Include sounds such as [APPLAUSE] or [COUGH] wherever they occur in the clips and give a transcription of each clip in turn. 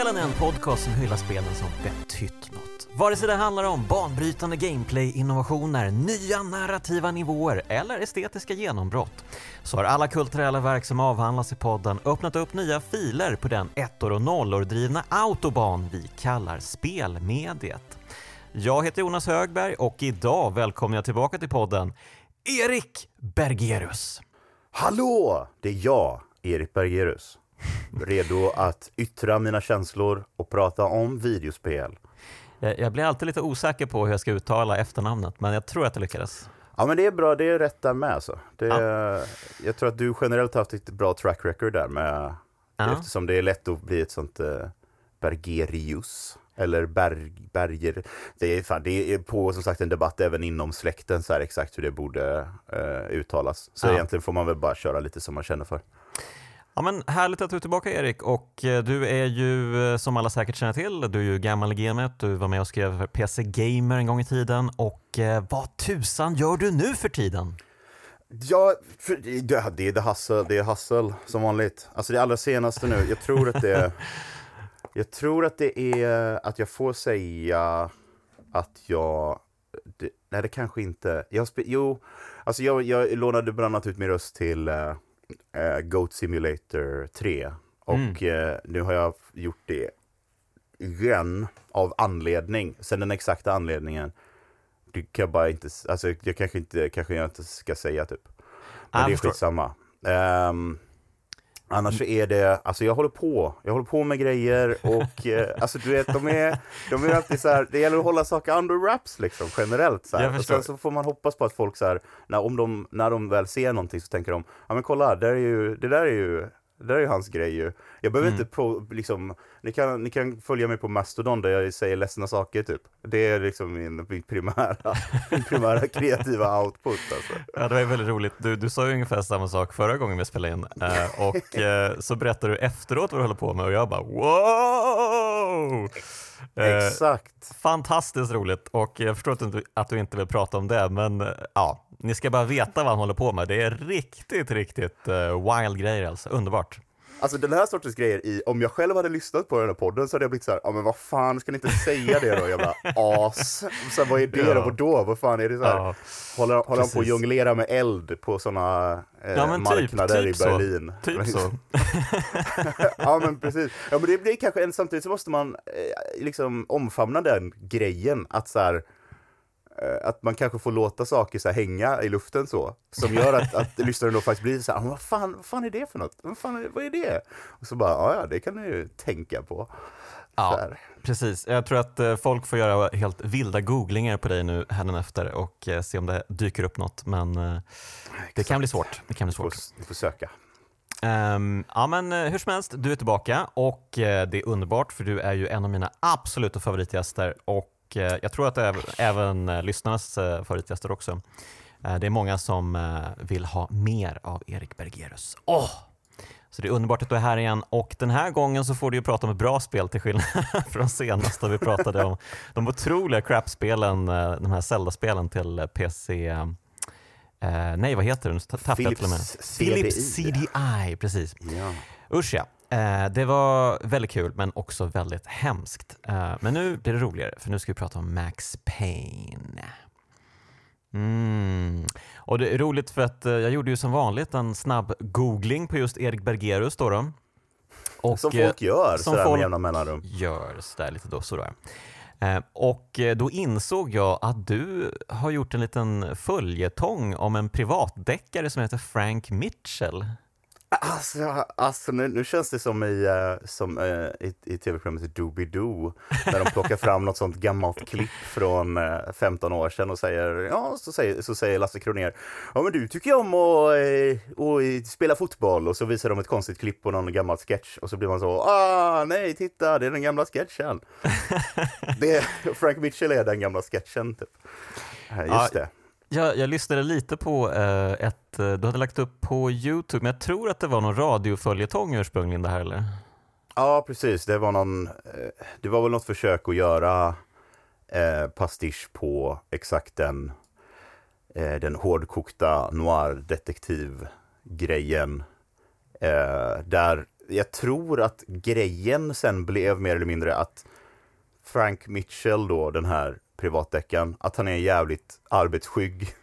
Videospelen är en podcast som hyllar spelen som betytt något. Vare sig det handlar om banbrytande gameplay-innovationer, nya narrativa nivåer eller estetiska genombrott så har alla kulturella verk som avhandlas i podden öppnat upp nya filer på den ettor och nollor drivna autobahn vi kallar spelmediet. Jag heter Jonas Högberg och idag välkomnar jag tillbaka till podden Erik Bergerus. Hallå! Det är jag, Erik Bergerus. Redo att yttra mina känslor och prata om videospel. Jag, blir alltid lite osäker på hur jag ska uttala efternamnet, men jag tror att det lyckades. Ja men det är bra, det är rätt där med alltså. Det är, Jag tror att du generellt har haft ett bra track record där med, Ja. eftersom det är lätt att bli ett sånt uh, Bergerius. Eller Berg, Berger. Det är, fan, det är på som sagt en debatt även inom släkten så här exakt hur det borde eh, uttalas. Så Ja. egentligen får man väl bara köra lite som man känner för. Ja, men härligt att du är tillbaka Erik och eh, du är ju eh, som alla säkert känner till, du är ju gammal i gamet, du var med och skrev för PC Gamer en gång i tiden och eh, vad tusan gör du nu för tiden? Ja, det, är the hustle, det är hustle som vanligt. Alltså det allra senaste nu, jag tror att det är, [LAUGHS] jag tror att det är att jag får säga att jag, det, nej det kanske inte, jag jo, alltså jag, jag lånade bland annat ut min röst till eh, Goat Simulator 3 och eh, nu har jag gjort det igen av anledning, sen den exakta anledningen det kan jag bara inte, alltså jag kanske inte, kanske jag inte ska säga typ. Men Jag det är förstår. skitsamma. Um, annars så är det, alltså jag håller på, jag håller på med grejer och eh, alltså du vet de är, de är alltid så här, det gäller att hålla saker under wraps liksom generellt så här. Och sen så får man hoppas på att folk så här, när, om de, när de väl ser någonting så tänker de, ja men kolla, där är ju, det där är ju det där är ju hans grej ju. Jag behöver Mm. inte på, liksom, ni kan, ni kan följa mig på Mastodon där jag säger ledsna saker typ. Det är liksom min, min primära, [LAUGHS] min primära kreativa output alltså. Ja, det var ju väldigt roligt. Du, du sa ju ungefär samma sak förra gången vi spelade in eh, och [LAUGHS] eh, så berättade du efteråt vad du håller på med och jag bara wow! Eh, Exakt. Fantastiskt roligt och jag förstår att du, att du inte vill prata om det men eh, ja, ni ska bara veta vad han håller på med. Det är riktigt, riktigt eh, wild grejer alltså. Underbart. Alltså den här sortens grejer, i, om jag själv hade lyssnat på den här podden så hade jag blivit så här, ja men vad fan, ska ni inte säga det då jävla [LAUGHS] as? Så här, vad är det Ja. då? Vadå? Vad fan är det så här? Ja, Håller, håller han på att jonglera med eld på sådana eh, Ja, men typ- marknader typ i så. Berlin? typ så. [LAUGHS] ja men precis. Ja men det blir kanske, samtidigt så måste man eh, liksom omfamna den grejen att så här, att man kanske får låta saker så hänga i luften så. Som gör att, att [LAUGHS] lyssnaren då faktiskt blir så här, "Men vad fan, vad fan är det för något? Vad, fan är, vad är det? Och så bara, ja det kan du ju tänka på. Ja, precis. Jag tror att eh, folk får göra helt vilda googlingar på dig nu efter och eh, se om det dyker upp något. Men eh, det kan bli svårt. Det kan bli Du får, svårt. du får söka. Ehm, ja, men eh, hur som helst, du är tillbaka och eh, det är underbart för du är ju en av mina absoluta favoritgäster och eh, jag tror att det är även eh, lyssnarnas eh, favoritgäster också. Det är många som vill ha mer av Erik Bergerus. Åh! Så det är underbart att du är här igen och den här gången så får du ju prata om ett bra spel till skillnad [LAUGHS] från senast när vi pratade om de otroliga crap-spelen, de här Zelda-spelen till PC. Eh, nej, vad heter tappade med. Philips Philips CDI. CDI, precis. Ja. Usch ja. Eh, det var väldigt kul men också väldigt hemskt. Eh, men nu blir det roligare för nu ska vi prata om Max Payne. Mm. Och det är roligt för att eh, jag gjorde ju som vanligt en snabb googling på just Erik Bergerus då. då. Och, Som eh, folk gör som sådär folk- med jämna mellanrum. gör sådär lite då sådär. Eh, Och eh, då insåg jag att du har gjort en liten följetong om en privatdeckare som heter Frank Mitchell. Alltså, alltså nu, nu känns det som i, eh, som, eh, i, i tv-programmet Doobie-Doo när de plockar fram något sånt gammalt klipp från eh, 15 år sedan och säger, ja, så säger, så säger Lasse Kronér, ja men du tycker om att, spela fotboll och så visar de ett konstigt klipp på någon gammal sketch och så blir man så, ah nej titta det är den gamla sketchen. [LAUGHS] det, Frank Mitchell är den gamla sketchen typ. Just Ja, det. Jag, jag lyssnade lite på eh, ett, eh, du hade lagt upp på Youtube, men jag tror att det var någon radioföljetong ursprungligen det här eller? Ja, precis. Det var någon, eh, det var väl något försök att göra eh, pastisch på exakt den, eh, den hårdkokta noir-detektiv-grejen. Eh, där jag tror att grejen sen blev mer eller mindre att Frank Mitchell då, den här privatdeckaren, att han är jävligt arbetsskygg.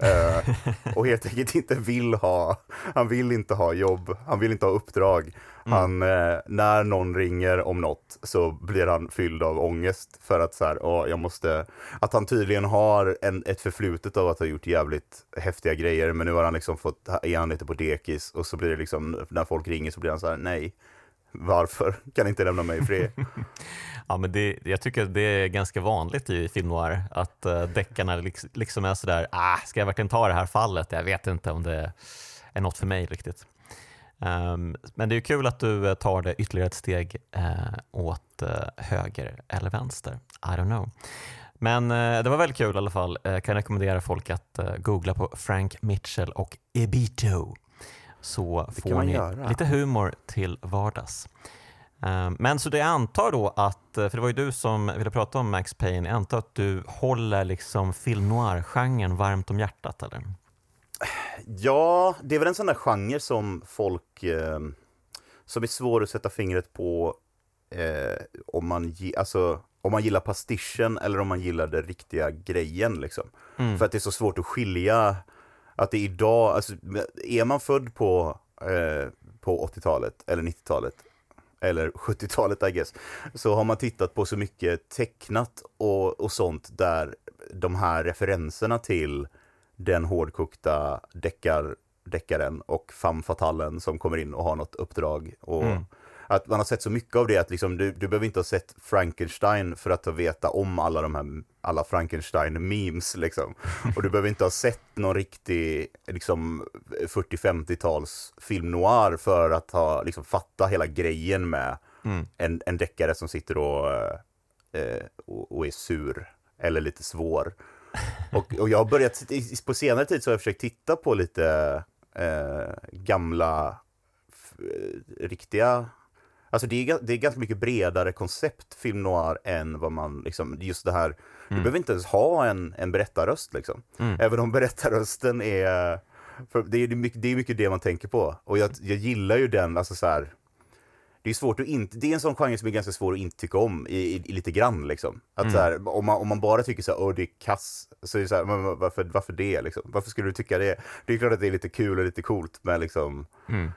eh, och helt enkelt inte vill ha, han vill inte ha jobb, han vill inte ha uppdrag. Han, eh, när någon ringer om något så blir han fylld av ångest för att så här, åh, jag måste, att han tydligen har en, ett förflutet av att ha gjort jävligt häftiga grejer, men nu har han liksom fått, är han lite på dekis och så blir det liksom, när folk ringer så blir han så här, nej, varför? Kan inte lämna mig i fred? [LAUGHS] Ja, men det, jag tycker det är ganska vanligt i film noir att uh, deckarna liksom, liksom är sådär, ah, ska jag verkligen ta det här fallet? Jag vet inte om det är något för mig riktigt. Um, men det är kul att du eh, tar det ytterligare ett steg uh, åt uh, höger eller vänster. I don't know. Men det var väldigt kul i alla fall. Jag kan rekommendera folk att googla på Frank Mitchell och Ebito så det får ni göra. lite humor till vardags. Ehm, men så det jag antar då att, för det var ju du som ville prata om Max Payne, jag antar att du håller liksom film noir-genren varmt om hjärtat eller? Ja, det är väl en sån där genre som folk, eh, som är svår att sätta fingret på eh, om, man, alltså, om man gillar pastischen eller om man gillar den riktiga grejen liksom. Mm. För att det är så svårt att skilja att det idag, alltså är man född på, eh, på 80-talet eller 90-talet eller 70-talet I guess, så har man tittat på så mycket tecknat och, och sånt där de här referenserna till den hårdkokta deckar, deckaren och femme fatalen som kommer in och har något uppdrag. Och mm. Att man har sett så mycket av det att liksom, du, du behöver inte ha sett Frankenstein för att veta om alla de här alla Frankenstein-memes. Liksom. [LAUGHS] Och du behöver inte ha sett någon riktig liksom, 40-50-tals film noir för att ha, liksom, fatta hela grejen med mm. en, en deckare som sitter och, eh, och, och är sur eller lite svår. Och, och jag har börjat, på senare tid så har jag försökt titta på lite eh, gamla, riktiga Alltså det är, det är ganska mycket bredare koncept film noir än vad man liksom, just det här, mm. du behöver inte ens ha en, en berättarröst liksom. Mm. Även om berättarrösten är, det är mycket, det är mycket det man tänker på. Och jag, jag gillar ju den, alltså så här, det är svårt att inte, det är en sån genre som är ganska svår att inte tycka om i, i, i lite grann liksom. Att mm. så här, om, man, om man bara tycker så här, åh det är kass, så är det så här, men varför, varför det liksom? Varför skulle du tycka det? Det är klart att det är lite kul och lite coolt med liksom mm.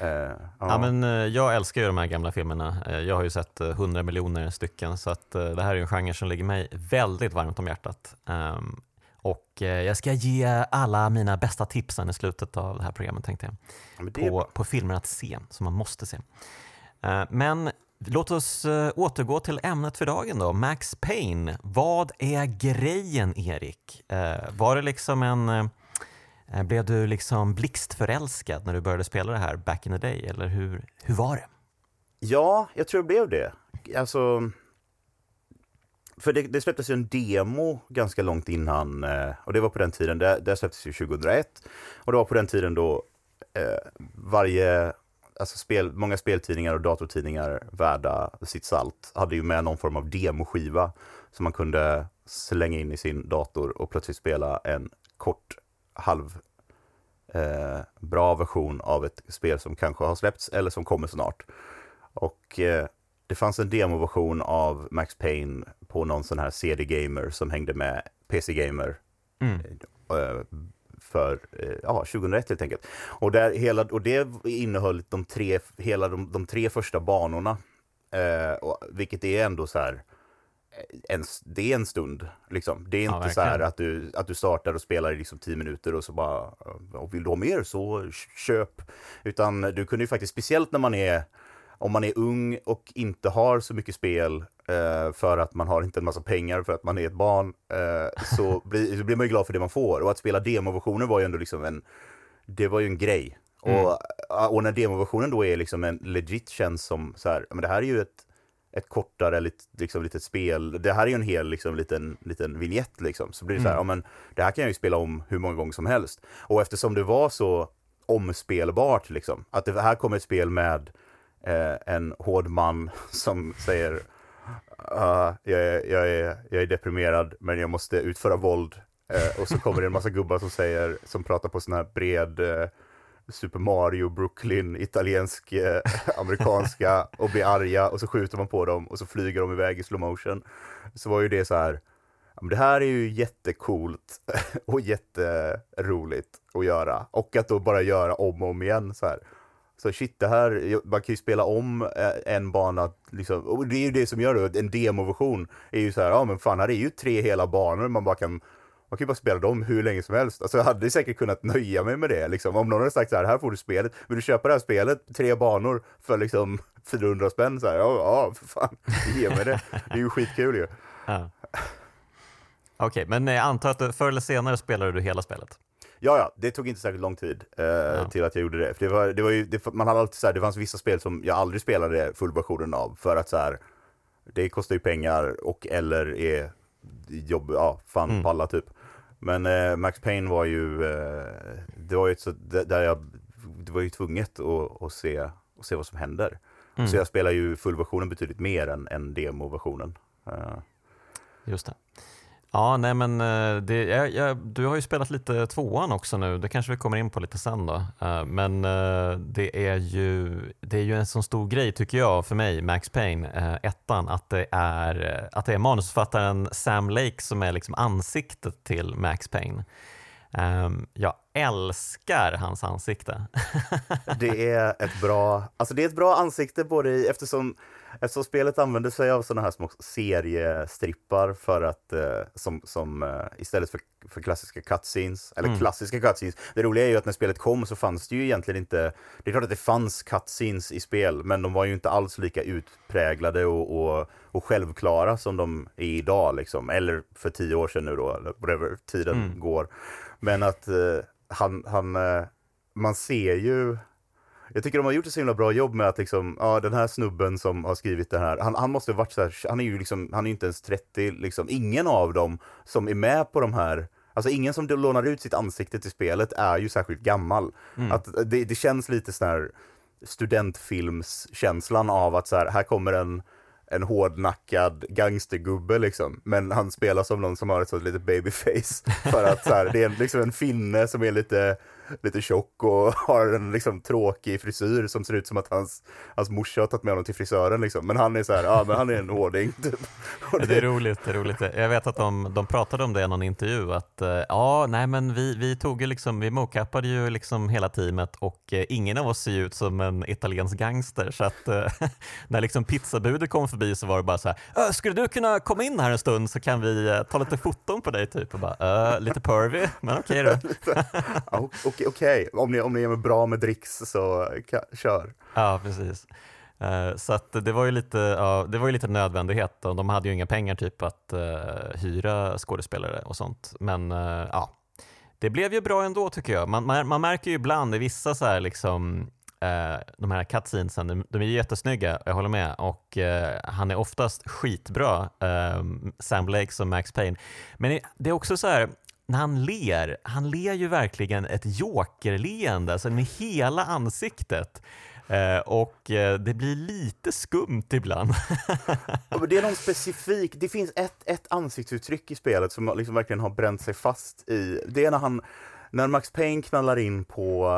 eh, ja. ja. men eh, jag älskar ju de här gamla filmerna. Eh, jag har ju sett eh, hundra miljoner stycken så att det här är en genre som ligger mig väldigt varmt om hjärtat. Um, och jag ska ge alla mina bästa tipsen i slutet av det här programmet tänkte jag. Ja, på, på filmer att se, som man måste se. Eh, men låt oss eh, återgå till ämnet för dagen då, Max Payne. Vad är grejen Erik? Eh, var det liksom en blev du liksom blixtförälskad när du började spela det här back in the day, eller hur, hur var det? Ja, jag tror det blev det. Alltså, för det, det släpptes ju en demo ganska långt innan, och det var på den tiden, det, det släpptes ju 2001, och det var på den tiden då eh, varje alltså spel, många speltidningar och datortidningar värda sitt salt hade ju med någon form av demoskiva som man kunde slänga in i sin dator och plötsligt spela en kort, halv eh, bra version av ett spel som kanske har släppts eller som kommer snart. Och eh, det fanns en demoversion av Max Payne på någon sån här CD-gamer som hängde med PC-gamer. Mm. Eh, för eh, ja, 2001 helt enkelt. Och, där hela, och det innehöll de tre, hela de, de tre första banorna. Eh, och, vilket är ändå så här, eh, en, det är en stund. Liksom. Det är inte ja, så här att du, att du startar och spelar i liksom tio minuter och så bara, och vill du ha mer så köp. Utan du kunde ju faktiskt, speciellt när man är om man är ung och inte har så mycket spel eh, för att man har inte en massa pengar för att man är ett barn, eh, så, [LAUGHS] blir, så blir man ju glad för det man får. Och att spela demoversioner var ju ändå liksom en, det var ju en grej. Mm. Och, och när demoversionen då är liksom en legit känns som så här, men det här är ju ett, ett kortare lit, liksom, litet spel. Det här är ju en hel liksom, liten, liten vignett liksom. Så blir det så här, mm. ja men det här kan jag ju spela om hur många gånger som helst. Och eftersom det var så omspelbart liksom, att det här kommer ett spel med eh, en hård man [LAUGHS] som säger uh, jag, är, jag, är, jag är deprimerad men jag måste utföra våld. Eh, och så kommer det en massa gubbar som säger, som pratar på sån här bred, eh, Super Mario, Brooklyn, italiensk, eh, amerikanska [LAUGHS] och blir arga och så skjuter man på dem och så flyger de iväg i slow motion. Så var ju det så här, det här är ju jättecoolt [LAUGHS] och jätteroligt att göra. Och att då bara göra om och om igen så här. Så shit, det här, man kan ju spela om eh, en bana, liksom, och det är ju det som gör det, en demoversion är ju så här, ja men fan här är ju tre hela banor man bara kan man kan ju bara spela dem hur länge som helst. Alltså jag hade säkert kunnat nöja mig med det. Liksom. Om någon hade sagt så här, här får du spelet, vill du köpa det här spelet, tre banor för liksom [LAUGHS] 400 spänn? Så här, ja, ja, för fan, ge mig det. Det är ju skitkul ju. Ja. Okej, okay, men jag antar att förr eller senare spelade du hela spelet? Ja, ja, det tog inte särskilt lång tid eh, ja. till att jag gjorde det. För det, var, det, var ju, det, man hade alltid så här, det fanns vissa spel som jag aldrig spelade fullversionen av för att så här, det kostar ju pengar och eller är jobb, ja, fan mm. palla typ. Men eh, Max Payne var ju, eh, det var ju så, där jag, det var ju tvunget att, att, se, att se vad som händer. Mm. Så jag spelar ju fullversionen betydligt mer än, än demoversionen. Uh. Just det. Ja, nej men eh, det, jag, jag, du har ju spelat lite tvåan också nu, det kanske vi kommer in på lite sen då. Eh, men eh, det, är ju, det är ju en sån stor grej tycker jag för mig, Max Payne, ettan, att det, är, att det är manusförfattaren Sam Lake som är liksom ansiktet till Max Payne. Ehm, jag älskar hans ansikte. [LAUGHS] det är ett bra, alltså det är ett bra ansikte både i, eftersom Eftersom spelet använder sig av sådana här små seriestrippar för att, eh, som, som eh, istället för, för klassiska cutscenes, eller mm. klassiska cutscenes. Det roliga är ju att när spelet kom så fanns det ju egentligen inte, det är klart att det fanns cutscenes i spel, men de var ju inte alls lika utpräglade och, och, och självklara som de är idag liksom. Eller för tio år sedan nu då, eller whatever tiden mm. går. Men att eh, han, han man ser ju jag tycker de har gjort ett så himla bra jobb med att liksom, ja den här snubben som har skrivit det här, han, han måste ha varit så här, han är ju liksom, han är inte ens 30 liksom, ingen av dem som är med på de här Alltså ingen som lånar ut sitt ansikte till spelet är ju särskilt gammal. Mm. Att det, det känns lite sån här studentfilmskänslan av att så här, här kommer en en hårdnackad gangstergubbe liksom. Men han spelar som någon som har ett sånt litet babyface. För att så här, det är liksom en finne som är lite lite tjock och [LAUGHS] har en liksom tråkig frisyr som ser ut som att hans, hans morsa har tagit med honom till frisören liksom. Men han är så här, ja men han är en hårding [LAUGHS] typ. Det... det... är roligt, det är roligt. Jag vet att de, de pratade om det i någon intervju att eh, ja, nej men vi, vi tog ju liksom, vi mocappade ju liksom hela teamet och eh, ingen av oss ser ut som en italiensk gangster så att eh, [LAUGHS] när liksom pizzabudet kom förbi så var det bara så här, skulle du kunna komma in här en stund så kan vi ta lite foton på dig typ och bara, lite pervy, men okej okay då okej, okay. om, ni, om ni är bra med dricks så kör. Ja, precis. Eh, så att det var ju lite, ja, det var ju lite nödvändighet och de hade ju inga pengar typ att uh, hyra skådespelare och sånt. Men uh, ja, det blev ju bra ändå tycker jag. Man, man, man märker ju ibland i vissa så här liksom de här cutscenesen, de, de är jättesnygga, jag håller med. Och han är oftast skitbra, Sam Blake som Max Payne. Men det är också så här, när han ler, han ler ju verkligen ett jokerleende, alltså med hela ansiktet. Eh, och eh, det blir lite skumt ibland. [LAUGHS] ja, det är någon specifik, det finns ett, ett ansiktsuttryck i spelet som liksom verkligen har bränt sig fast i, det är när han, när Max Payne knallar in på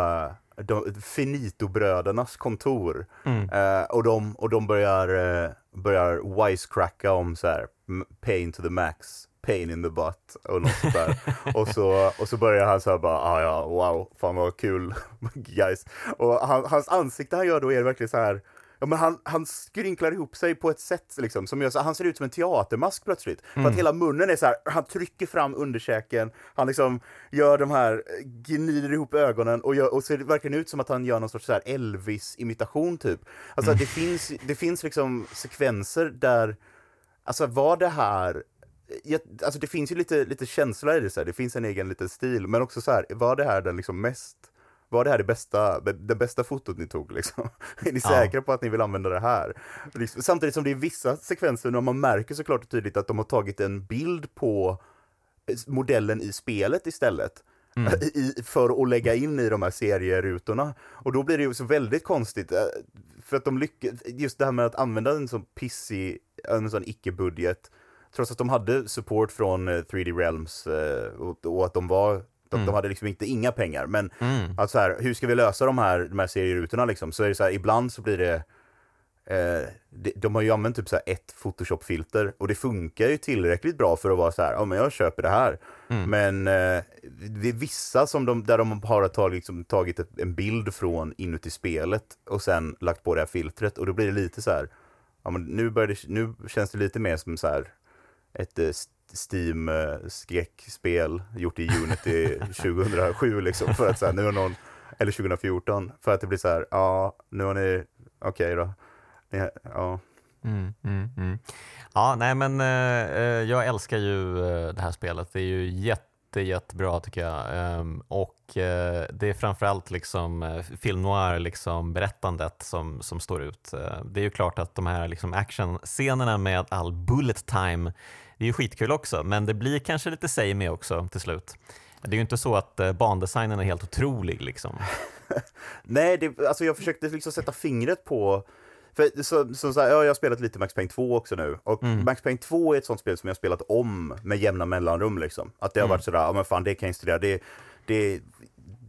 uh, Finito-brödernas kontor mm. uh, och, de, och de börjar, uh, börjar wisecracka om så här, pain to the max pain in the butt och något sånt där. och, så, och så börjar han så här bara, ah, ja, wow, fan vad kul, [LAUGHS] guys. Och han, hans ansikte han gör då är verkligen så här, Ja, men han, han skrynklar ihop sig på ett sätt liksom, som gör så han ser ut som en teatermask plötsligt. Mm. För att mm. hela munnen är så här, han trycker fram underkäken, han liksom gör de här, gnider ihop ögonen och, gör, och ser verkligen ut som att han gör någon sorts Elvis-imitation typ. Alltså mm. det finns, det finns liksom sekvenser där, alltså var det här jag, alltså det finns ju lite, lite känsla i det, så här. det finns en egen liten stil, men också så här, var det här den liksom mest, var det här det bästa, det bästa fotot ni tog liksom? [LAUGHS] Är ni ja. säkra på att ni vill använda det här? Liksom, samtidigt som det är vissa sekvenser när man märker såklart och tydligt att de har tagit en bild på modellen i spelet istället. Mm. I, för att lägga in i de här serierutorna. Och då blir det ju så väldigt konstigt. Eh, för att de lyckas, just det här med att använda en sån pissig, en sån icke-budget Trots att de hade support från 3D eh, Realms eh, och, och, att de var De, Mm. de hade liksom inte inga pengar, men Mm. att så här, hur ska vi lösa de här, de här serierutorna liksom? Så är det så här, ibland så blir det eh, de, de har ju använt typ så ett Photoshop-filter och det funkar ju tillräckligt bra för att vara så här, ja men jag köper det här. Mm. Men eh, det är vissa som de, där de har tagit, liksom, tagit ett, en bild från inuti spelet och sen lagt på det här filtret och då blir det lite så här, ja men nu, börjar det, nu känns det lite mer som så här ett eh, Steam eh, gjort i Unity [LAUGHS] 2007 liksom för att så här, nu har någon, eller 2014, för att det blir så här, ja nu har ni, okej då, ni, ja. Mm, mm, mm. Ja, nej men eh, eh, jag älskar ju eh, det här spelet. Det är ju jätte, jättebra tycker jag. Ehm, och eh, det är framförallt liksom film noir liksom berättandet som, som står ut. Det är ju klart att de här liksom actionscenerna med all bullet time, det är ju skitkul också, men det blir kanske lite samey också till slut. Det är ju inte så att eh, bandesignen är helt otrolig liksom. [LAUGHS] Nej, det, alltså jag försökte liksom sätta fingret på för så, så, så här, ja, jag har spelat lite Max Payne 2 också nu. Och Mm. Max Payne 2 är ett sånt spel som jag har spelat om med jämna mellanrum. Liksom. Att det har Mm. varit sådär, ja men fan det kan jag installera. Det, det,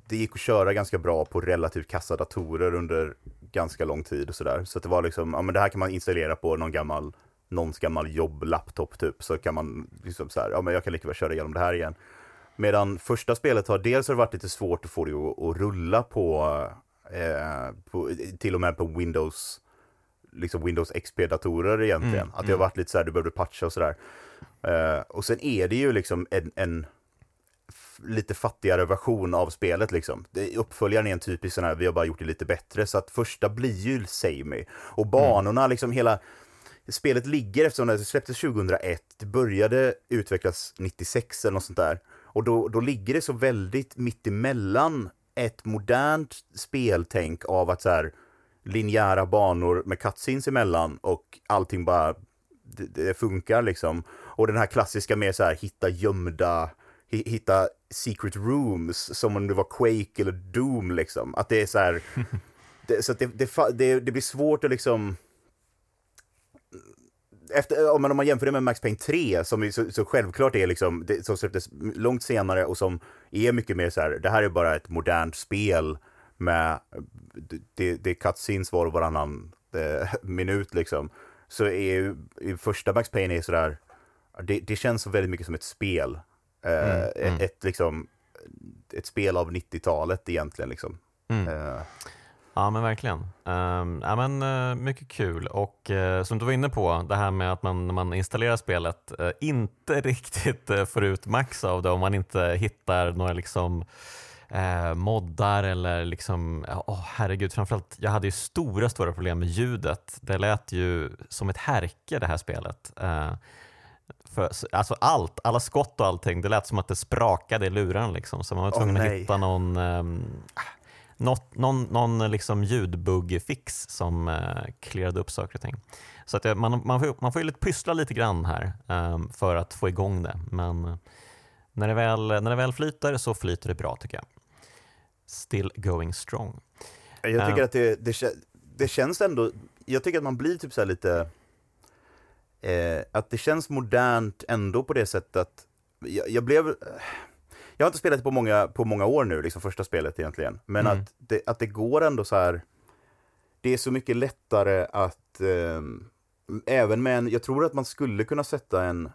det gick att köra ganska bra på relativt kassa datorer under ganska lång tid och sådär. Så att det var liksom, ja men det här kan man installera på någon gammal, någons gammal jobblaptop typ. Så kan man liksom så här, ja men jag kan lika väl köra igenom det här igen. Medan första spelet har dels har varit lite svårt att få det att, att rulla på, eh, på, till och med på Windows, liksom Windows XP-datorer egentligen. Mm, att det har varit lite så här, du behövde patcha och sådär. Eh, och sen är det ju liksom en, en lite fattigare version av spelet liksom. Det, uppföljaren är en typisk sån här, vi har bara gjort det lite bättre. Så att första blir ju samey. Och banorna, liksom hela spelet ligger eftersom det släpptes 2001, det började utvecklas 96 eller något sånt där. Och då, då ligger det så väldigt mittemellan ett modernt speltänk av att så här linjära banor med cutscenes emellan och allting bara det, det funkar liksom. Och den här klassiska med så här hitta gömda, hi- hitta secret rooms som om det var Quake eller Doom liksom. Att det är så här, [LAUGHS] det, så att det, det, det, det blir svårt att liksom efter, om, man, om man jämför det med Max Payne 3, som så, så självklart är liksom, det, som släpptes långt senare och som är mycket mer så här, det här är bara ett modernt spel med, det, det är cutscenes var och varannan eh, minut liksom. Så är ju, första Max Payne är sådär, det, det känns så väldigt mycket som ett spel. Eh, Mm, mm. Ett, ett liksom, ett spel av 90-talet egentligen liksom. Mm. Eh, Ja men verkligen. Um, ja, men, eh, mycket kul och eh, som du var inne på, det här med att man när man installerar spelet eh, inte [LAUGHS] riktigt uh, får ut max av det om man inte hittar några liksom moddar eller liksom, oh, herregud, framförallt jag hade ju stora, stora problem med ljudet. Det lät ju som ett härke det här spelet. För, alltså allt, alla skott och allting, det lät som att det sprakade i luren liksom. Så man var tvungen att nej. hitta någon ehm, något, någon, någon liksom ljudbugg-fix som eh, clearade upp saker och ting. Så att det, man, man, får, man får ju lite pyssla lite grann här ehm, för att få igång det. Men eh, när det, väl, när det väl flyter så flyter det bra tycker jag. Still going strong. Jag tycker Ja. att det, det, det känns ändå, jag tycker att man blir typ så här lite, eh, att det känns modernt ändå på det sättet att jag, jag blev, jag har inte spelat det på många, på många år nu, liksom första spelet egentligen, men Mm. att, det, att det går ändå så här, det är så mycket lättare att, eh, även med en, jag tror att man skulle kunna sätta en,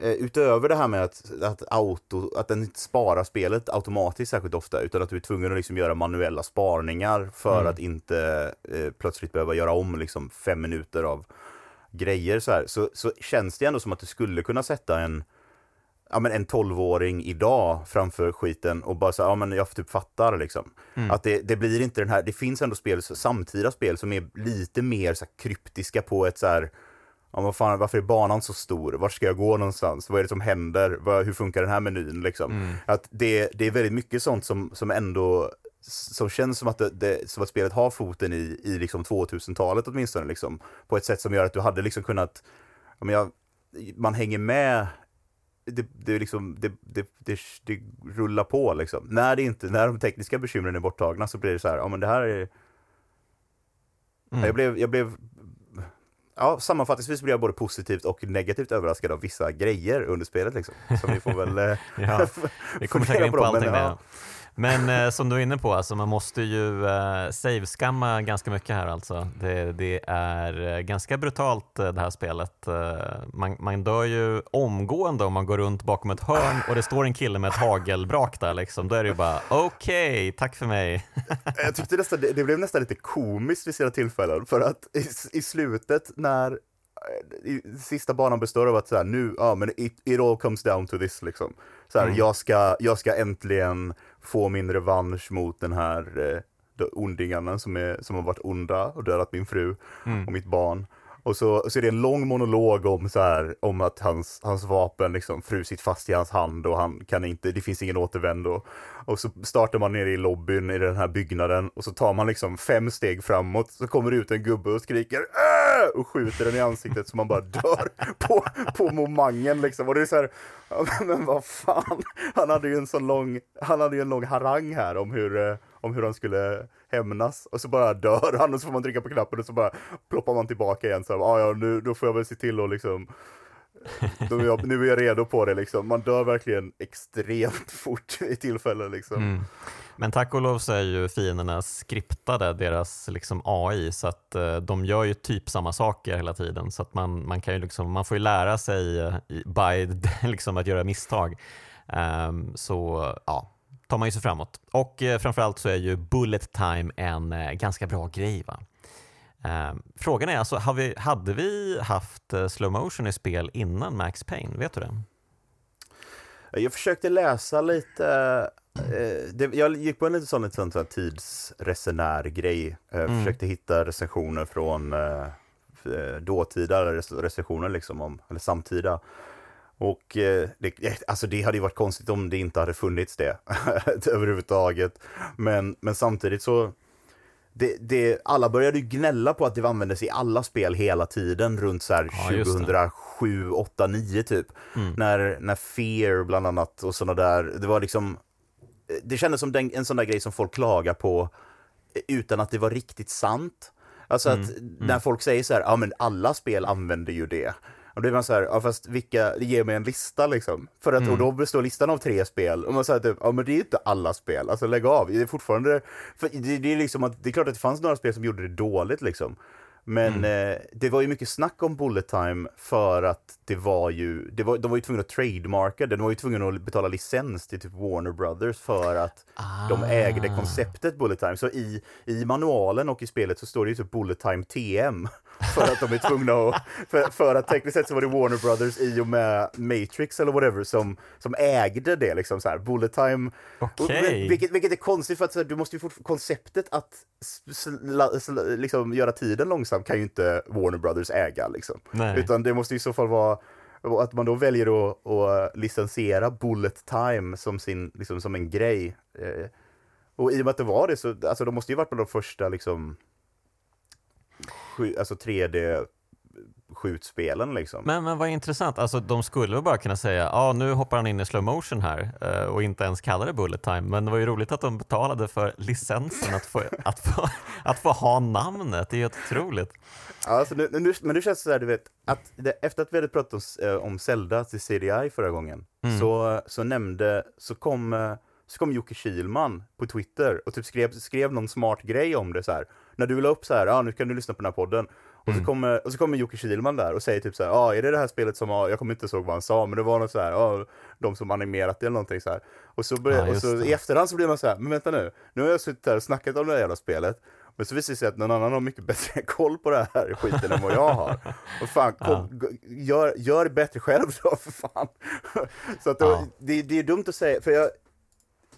eh, utöver det här med att, att, auto, att den inte sparar spelet automatiskt särskilt ofta, utan att du är tvungen att liksom göra manuella sparningar för Mm. att inte eh, plötsligt behöva göra om liksom fem minuter av grejer så här, så, så känns det ändå som att du skulle kunna sätta en Ja men en 12-åring idag framför skiten och bara säga, ja men jag typ fattar liksom. Mm. Att det, det blir inte den här, det finns ändå spel, samtida spel som är lite mer så här, kryptiska på ett så här, ja vad fan, varför är banan så stor? Vart ska jag gå någonstans? Vad är det som händer? Vad, hur funkar den här menyn liksom? Mm. Att det, det är väldigt mycket sånt som, som ändå som känns som att, det, det, som att spelet har foten i, i liksom 2000-talet åtminstone. Liksom, på ett sätt som gör att du hade liksom kunnat, ja, men jag, man hänger med, det, det, liksom, det, det, det, det rullar på liksom. När, det inte, när de tekniska bekymren är borttagna så blir det så här, ja men det här är, Mm. jag blev, jag blev ja, sammanfattningsvis blir jag både positivt och negativt överraskad av vissa grejer under spelet. Liksom. Så vi får väl... eh, [LAUGHS] Ja, vi kommer fundera på dem, men, ja. Men eh, som du är inne på, alltså, man måste ju eh, save-skamma ganska mycket här alltså. Det, det är eh, ganska brutalt eh, det här spelet. Eh, man, man dör ju omgående om man går runt bakom ett hörn och det står en kille med ett hagelbrak där liksom. Då är det ju bara okej, tack för mig. Jag tyckte nästan, det, det blev nästan lite komiskt vid sina tillfällen. För att i, i slutet när i, sista banan består av att så här, nu, ja men it, it all comes down to this liksom. Så här, Mm. jag, ska, jag ska äntligen få min revansch mot den här eh, ondingarna som, är, som har varit onda och dödat min fru Mm. och mitt barn. Och så, så är det en lång monolog om, så här, om att hans, hans vapen liksom frusit fast i hans hand och han kan inte, det finns ingen återvändo. Och så startar man nere i lobbyn i den här byggnaden och så tar man liksom fem steg framåt så kommer det ut en gubbe och skriker Åh! och skjuter den i ansiktet så man bara dör [LAUGHS] på, på momangen liksom. Och det är så här, men- vad fan, han hade ju en sån lång, han hade ju en lång harang här om hur, eh, om hur han skulle hämnas och så bara dör han och så får man trycka på knappen och så bara ploppar man tillbaka igen så här, "Ah, ja nu då får jag väl se till att liksom då är jag, nu är jag redo på det liksom. Man dör verkligen extremt [LAUGHS] fort i tillfällen liksom. Mm. Men tack och lov så är ju fienderna skriptade, deras liksom AI, så att eh, de gör ju typ samma saker hela tiden. Så att man, man, kan ju liksom, man får ju lära sig eh, by [LAUGHS] liksom att göra misstag. Um, så ja, tar man ju sig framåt. Och eh, framförallt så är ju bullet time en eh, ganska bra grej. Va? Ehm, frågan är alltså, har vi, hade vi haft eh, slow motion i spel innan Max Payne? Vet du det? Jag försökte läsa lite, eh, det, jag gick på en liten sån, sån, sån tidsresenär-grej. Eh, Mm. Försökte hitta recensioner från eh, dåtida rec- recensioner liksom, om, eller samtida. Och eh, det, alltså det hade ju varit konstigt om det inte hade funnits det [LAUGHS] överhuvudtaget. Men, men samtidigt så, det, det, alla började ju gnälla på att det användes i alla spel hela tiden runt så här Ja, just det. 2007, 8, 9 typ. Mm. När, när Fear bland annat och sådana där, det var liksom, det kändes som den, en sån där grej som folk klagar på eh, utan att det var riktigt sant. Alltså att när folk säger så här, ja men alla spel använder ju det. Och då är man så här, ja fast vilka, ge mig en lista liksom. För att, och då består listan av tre spel. Och man säger typ, ja men det är ju inte alla spel, alltså lägg av. Det är fortfarande, för det, det är liksom att, det är klart att det fanns några spel som gjorde det dåligt liksom. Men eh, det var ju mycket snack om Bullet Time för att det var ju, det var, de var ju tvungna att trademarka det, de var ju tvungna att betala licens till typ Warner Brothers för att de ägde konceptet Bullet Time. Så i, i manualen och i spelet så står det ju typ Bullet Time TM. För att de är tvungna att, för, för att tekniskt sett så var det Warner Brothers i och med Matrix eller whatever som, som ägde det liksom så här, Bullet Time. Okej. Och- Vilket, vilket är konstigt för att så här, du måste ju fort, konceptet att sla, sla, liksom, göra tiden långsam kan ju inte Warner Brothers äga liksom. Nej. Utan det måste i så fall vara att man då väljer att, att licensiera Bullet Time som, sin, liksom, som en grej. Eh, och i och med att det var det så, alltså de måste ju varit bland de första liksom, alltså 3D skjutspelen liksom. Men, men vad intressant, alltså, de skulle väl bara kunna säga ja nu hoppar han in i slow motion här eh, och inte ens kalla det bullet time. Men det var ju roligt att de betalade för licensen att få, [LAUGHS] att få, att få ha namnet. Det är ju otroligt. Alltså, nu, nu, men nu känns det så här, du vet, att det, efter att vi hade pratat om, eh, om Zelda till CDI förra gången, så, så nämnde, så kom, eh, så kom Jocke Kilman på Twitter och typ skrev, skrev någon smart grej om det så här. När du la upp så här, ja nu kan du lyssna på den här podden. Och, så kommer, och så kommer Jocke Kilman där och säger typ så här, ja är det det här spelet som, ja, jag kommer inte ihåg vad han sa, men det var något så här, ja, de som animerat det eller någonting så här. Och så, börjar, Ja, och så det. i efterhand så blir man så här, men vänta nu, nu har jag suttit här och snackat om det här jävla spelet, men så visar det sig att någon annan har mycket [LAUGHS] bättre koll på det här skiten än vad jag har. Och fan, g- gör, gör det bättre själv då för fan. [LAUGHS] Så att då, Ja. det, det är dumt att säga, för jag,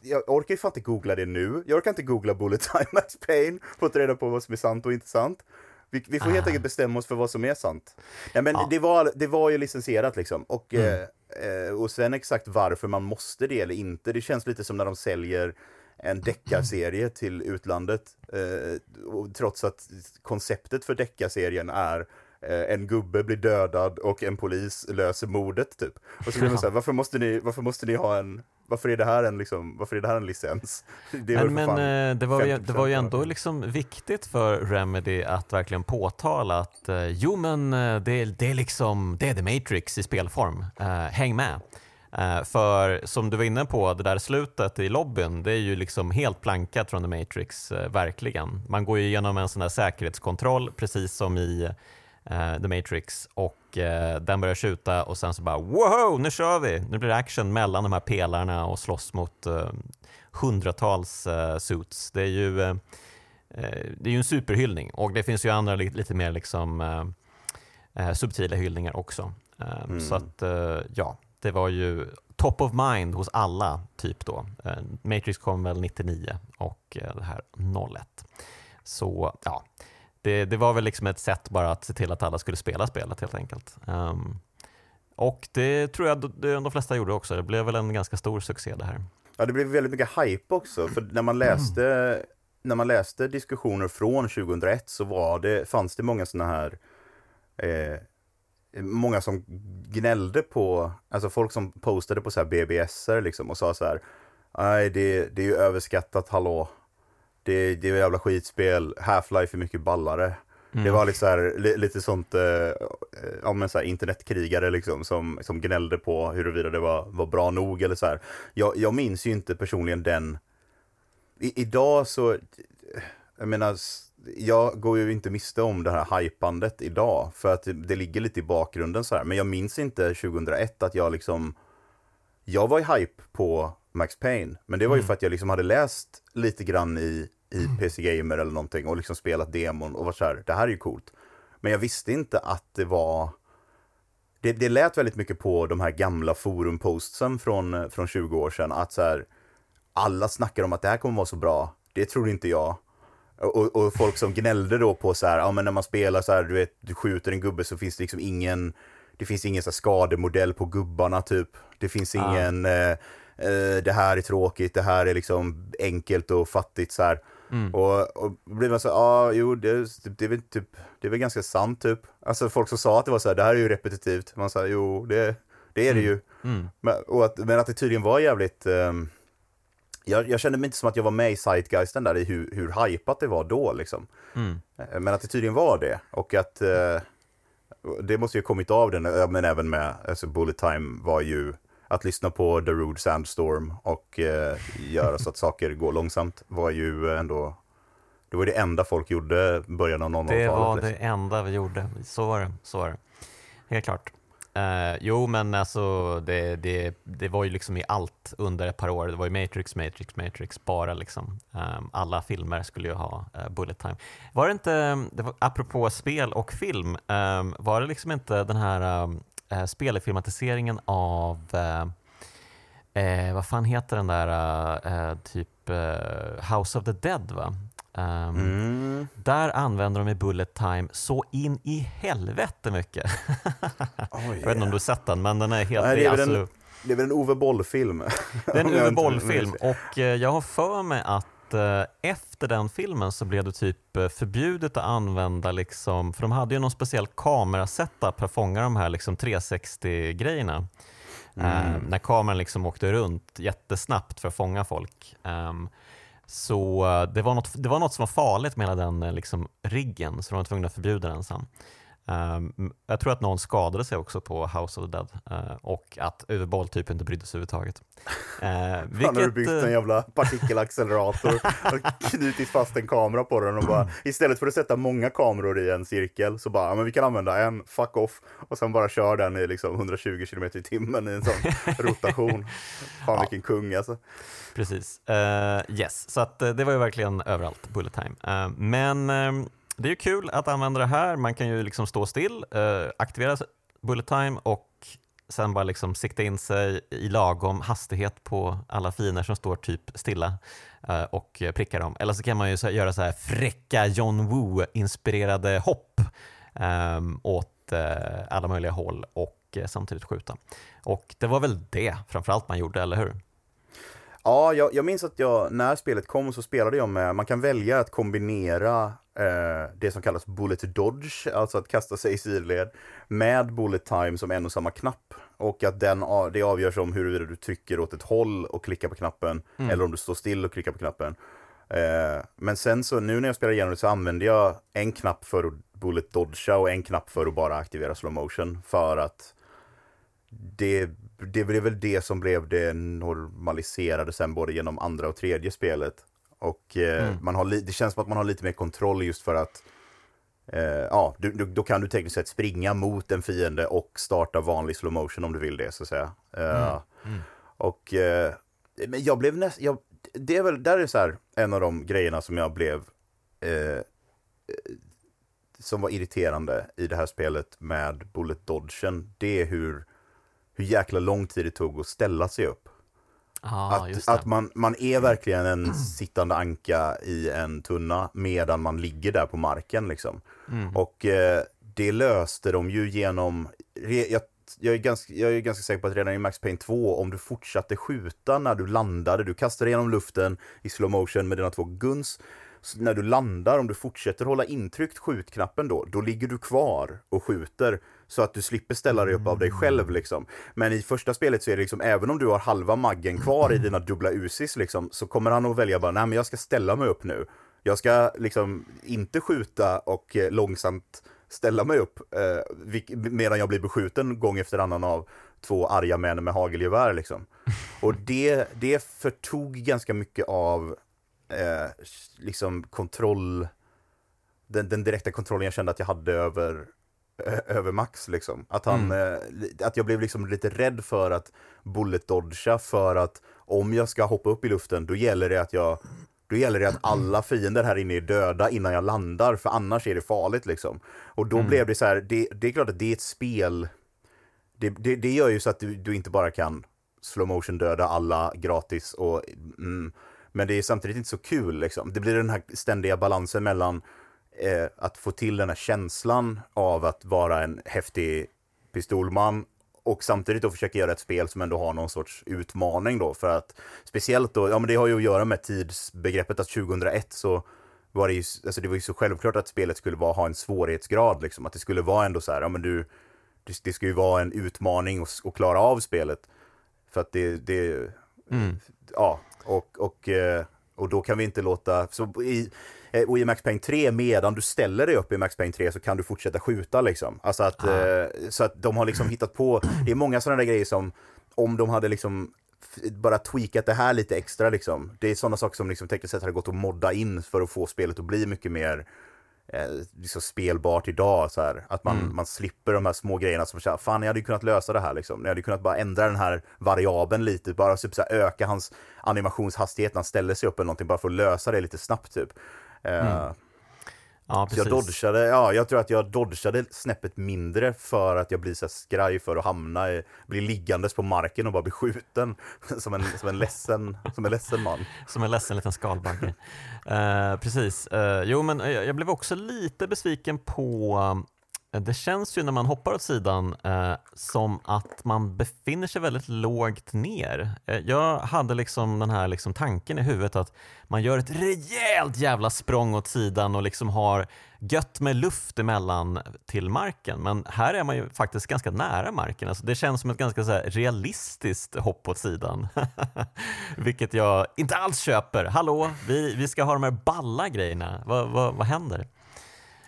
jag orkar ju fan inte googla det nu. Jag orkar inte googla Bullet [LAUGHS] Time Max Payne för att ta reda på vad som är sant och inte sant. Vi, vi får helt enkelt bestämma oss för vad som är sant. Ja, men Ja. det, var, det var ju licensierat liksom. Och, eh, eh, och sen exakt varför man måste det eller inte, det känns lite som när de säljer en deckarserie [CLEARS THROAT] till utlandet. Eh, och trots att konceptet för deckarserien är eh, en gubbe blir dödad och en polis löser mordet typ. Och så blir man så här, varför måste ni, varför måste ni ha en, varför är det här en, liksom, varför är det här en licens? Det men, men eh, det, var ju, det var ju ändå liksom viktigt för Remedy att verkligen påtala att eh, jo men eh, det, det, är liksom, det är The Matrix i spelform, uh, häng med. Uh, för som du var inne på, det där slutet i lobbyn, det är ju liksom helt plankat från The Matrix, uh, verkligen. Man går ju igenom en sån där säkerhetskontroll, precis som i The Matrix, och den börjar skjuta och sen så bara wow, nu kör vi! Nu blir det action mellan de här pelarna och slåss mot hundratals suits. Det är ju det är ju en superhyllning och det finns ju andra lite mer liksom subtila hyllningar också. Mm. Så att ja, det var ju top of mind hos alla, typ då. Eh, Matrix kom väl 99 och eh, det här 01. Så ja, det, det var väl liksom ett sätt bara att se till att alla skulle spela spelet helt enkelt. Um, och det tror jag de, de flesta gjorde också. Det blev väl en ganska stor succé det här. Ja, det blev väldigt mycket hype också. För när man läste, mm. när man läste diskussioner från 2001 så var det, fanns det många sådana här eh, många som gnällde på, alltså folk som postade på så här BBSer liksom och sa så här, nej det, det är ju överskattat, hallå. Det, det är jävla skitspel, Half-Life är mycket ballare. Mm. Det var lite, så här, lite sånt, eh, ja men så här, internetkrigare liksom som, som gnällde på huruvida det var, var bra nog eller så här. Jag, jag minns ju inte personligen den, I, idag så, jag menar, jag går ju inte miste om det här hypandet idag, för att det, det ligger lite i bakgrunden så här. Men jag minns inte 2001 att jag liksom, jag var i hype på Max Payne, men det var ju mm. för att jag liksom hade läst lite grann i, i. PC Gamer eller någonting och liksom spelat demon och var så här, det här är ju coolt. Men jag visste inte att det var, det, det lät väldigt mycket på de här gamla forumpostsen från, från 20 år sedan, att så här, alla snackar om att det här kommer vara så bra, det tror inte jag. Och, och, folk som gnällde då på så här, ja men när man spelar så här, du vet, du skjuter en gubbe så finns det liksom ingen, det finns ingen så skademodell på gubbarna typ. Det finns ingen, ah. eh, det här är tråkigt, det här är liksom enkelt och fattigt så här. Mm. Och, och blir man så ja ah, jo det, det, är väl typ, det är väl ganska sant typ. Alltså folk som sa att det var så här, det här är ju repetitivt. Man sa jo det, det är det mm. ju. Mm. Men, att, men att det tydligen var jävligt, um, jag, jag, kände mig inte som att jag var med i Zeitgeisten där i hur, hur hypat det var då liksom. Mm. Eh, men att det tydligen var det och att eh, det måste ju ha kommit av den, men även med alltså Bullet Time var ju att lyssna på The Rude Sandstorm och eh, göra så att saker går långsamt var ju ändå det var det enda folk gjorde början av 00-talet. Det var liksom. det enda vi gjorde, så var det. Så var det. Helt klart. Uh, jo, men alltså det, det, det var ju liksom i allt under ett par år. Det var ju Matrix, Matrix, Matrix bara liksom. Um, alla filmer skulle ju ha uh, bullet time. Var det inte, det var, apropå spel och film, um, var det liksom inte den här uh, spelfilmatiseringen av vad fan heter den där typ House of the Dead va? Um, mm. Där använder de i Bullet Time så in i helvete mycket. [LAUGHS] oh, yeah. Jag vet inte om du har sett den, men den är helt... Nej, det, är alltså, en, det är väl en Ove Boll-film? Det är en [LAUGHS] Ove Boll-film och eh, jag har för mig att eh, efter den filmen så blev det typ eh, förbjudet att använda, liksom, för de hade ju någon speciell kamerasetup för att fånga de här liksom 360-grejerna. Mm. Um, när kameran liksom åkte runt jättesnabbt för att fånga folk. Um, så eh, det var, något, det var något som var farligt med hela den eh, liksom, riggen, så de var tvungna att förbjuda den sen. Um, jag tror att någon skadade sig också på House of the Dead uh, och att Uwe Boll typ inte brydde sig överhuvudtaget. [LAUGHS] Uh, vilket, Han har byggt en jävla partikelaccelerator och knutit fast en kamera på den och bara [CLEARS THROAT] istället för att sätta många kameror i en cirkel så bara, men vi kan använda en, fuck off och sen bara kör den i liksom 120 km i timmen i en sån [LAUGHS] rotation. Fan ja. vilken kung alltså. Precis. Uh, yes, så att, det var ju verkligen överallt, bullet time. men ehm, det är ju kul att använda det här. Man kan ju liksom stå still, eh, aktivera bullet time och sen bara liksom sikta in sig i lagom hastighet på alla fiender som står typ stilla eh, och pricka dem. Eller så kan man ju så, göra så här fräcka John Woo-inspirerade hopp eh, åt eh, alla möjliga håll och eh, samtidigt skjuta. Och det var väl det framförallt man gjorde, eller hur? Ja, jag, jag minns att jag, när spelet kom så spelade jag med, man kan välja att kombinera det som kallas bullet dodge, alltså att kasta sig i sidled, med bullet time som en och samma knapp. Och att den, det avgörs om huruvida du trycker åt ett håll och klickar på knappen, mm. eller om du står still och klickar på knappen. Eh, men sen så, nu när jag spelar igenom det så använder jag en knapp för att bullet dodga och en knapp för att bara aktivera slow motion för att det, det blev väl det som blev det normaliserade sen både genom andra och tredje spelet. Och eh, mm. man har det känns som att man har lite mer kontroll just för att eh, ja, du, du, då kan du tekniskt sett springa mot en fiende och starta vanlig slow motion om du vill det så att säga. Eh, mm. Mm. Och eh, men jag blev nästan, det är väl, där är så här en av de grejerna som jag blev eh, som var irriterande i det här spelet med Bullet Dodgen, det är hur, hur jäkla lång tid det tog att ställa sig upp. Ah, att att man, man är verkligen en sittande anka i en tunna medan man ligger där på marken. Liksom. Mm. Och eh, det löste de ju genom, jag, jag, är ganska, jag är ganska säker på att redan i Max Payne 2, om du fortsatte skjuta när du landade, du kastade genom luften i slow motion med dina två guns, så när du landar, om du fortsätter hålla intryckt skjutknappen då, då ligger du kvar och skjuter så att du slipper ställa dig upp av dig själv liksom. Men i första spelet så är det liksom, även om du har halva maggen kvar i [CLEARS THROAT] dina dubbla usis liksom, så kommer han att välja bara, nej men jag ska ställa mig upp nu. Jag ska liksom inte skjuta och eh, långsamt ställa mig upp eh, medan jag blir beskjuten gång efter annan av två arga män med hagelgevär liksom. [LAUGHS] Och det, det förtog ganska mycket av eh, liksom kontroll, den, den, direkta kontrollen jag kände att jag hade över, över Max liksom. Att, han, mm. eh, att jag blev liksom lite rädd för att bullet dodga för att om jag ska hoppa upp i luften då gäller det att jag då gäller det att alla fiender här inne är döda innan jag landar, för annars är det farligt liksom. Och då mm. blev det så här, det, det, är klart att det är ett spel, det, det, det gör ju så att du, du, inte bara kan slow motion döda alla gratis och mm, men det är samtidigt inte så kul liksom. Det blir den här ständiga balansen mellan eh, att få till den här känslan av att vara en häftig pistolman och samtidigt då försöka göra ett spel som ändå har någon sorts utmaning då för att speciellt då, ja men det har ju att göra med tidsbegreppet att 2001 så var det ju, alltså det var ju så självklart att spelet skulle vara, ha en svårighetsgrad liksom, att det skulle vara ändå så här, ja men du, det, det ska ju vara en utmaning att klara av spelet. För att det, det mm. ja, och, och, eh, och då kan vi inte låta, så i, eh, och i Max Payne 3, medan du ställer dig upp i Max Payne 3 så kan du fortsätta skjuta liksom. Alltså att, ah. så att de har liksom hittat på, det är många sådana där grejer som, om de hade liksom bara tweakat det här lite extra liksom. Det är sådana saker som liksom tekniskt sett hade gått att modda in för att få spelet att bli mycket mer eh, liksom spelbart idag. Så här. Att man, mm. man slipper de här små grejerna som säger, fan jag hade kunnat lösa det här liksom. Jag hade kunnat bara ändra den här variabeln lite, bara typ, så här, öka hans animationshastighet när han ställer sig upp eller någonting, bara för att lösa det lite snabbt typ. Eh, mm. Ja, jag dodgade, ja, jag tror att jag dodgade snäppet mindre för att jag blir så skraj för att hamna i, bli liggandes på marken och bara bli skjuten [LAUGHS] som en, som en, ledsen, som en ledsen man. Som en ledsen liten skalbagge. uh, precis. Uh, jo, men jag blev också lite besviken på Eh, det känns ju när man hoppar åt sidan eh, som att man befinner sig väldigt lågt ner. Eh, jag hade liksom den här liksom tanken i huvudet att man gör ett rejält jävla språng åt sidan och liksom har gött med luft emellan till marken. Men här är man ju faktiskt ganska nära marken. Alltså det känns som ett ganska så realistiskt hopp åt sidan. [LAUGHS] Vilket jag inte alls köper. Hallå, vi, vi ska ha de här balla grejerna. Va, va, vad händer?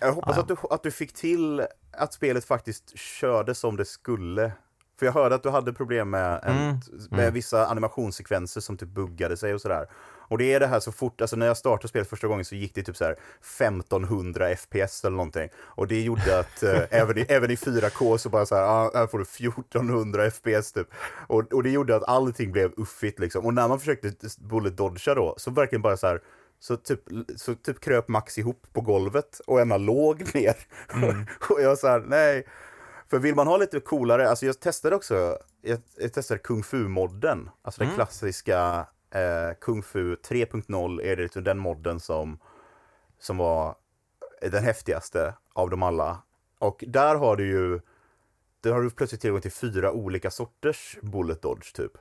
Jag hoppas att, du, att du fick till att spelet faktiskt körde som det skulle. För jag hörde att du hade problem med, en, mm. med mm. vissa animationssekvenser som typ buggade sig och sådär. Och det är det här så fort, alltså när jag startade spelet första gången så gick det typ så här 1500 FPS eller någonting. Och det gjorde att äh, [LAUGHS] även, i, även i 4K så bara så här, ah, här får du 1400 FPS typ. Och, och det gjorde att allting blev uffigt liksom. Och när man försökte bullet dodga då, så verkligen bara så här så typ, så typ kröp Max ihop på golvet och Emma låg ner. Mm. [LAUGHS] och jag sa nej. För vill man ha lite coolare, alltså jag testade också, jag, jag testade Kung Fu-modden. Alltså mm. den klassiska eh, Kung Fu 3.0 är det liksom den modden som, som var den häftigaste av dem alla. Och där har du ju, där har du plötsligt tillgång till fyra olika sorters bullet dodge typ.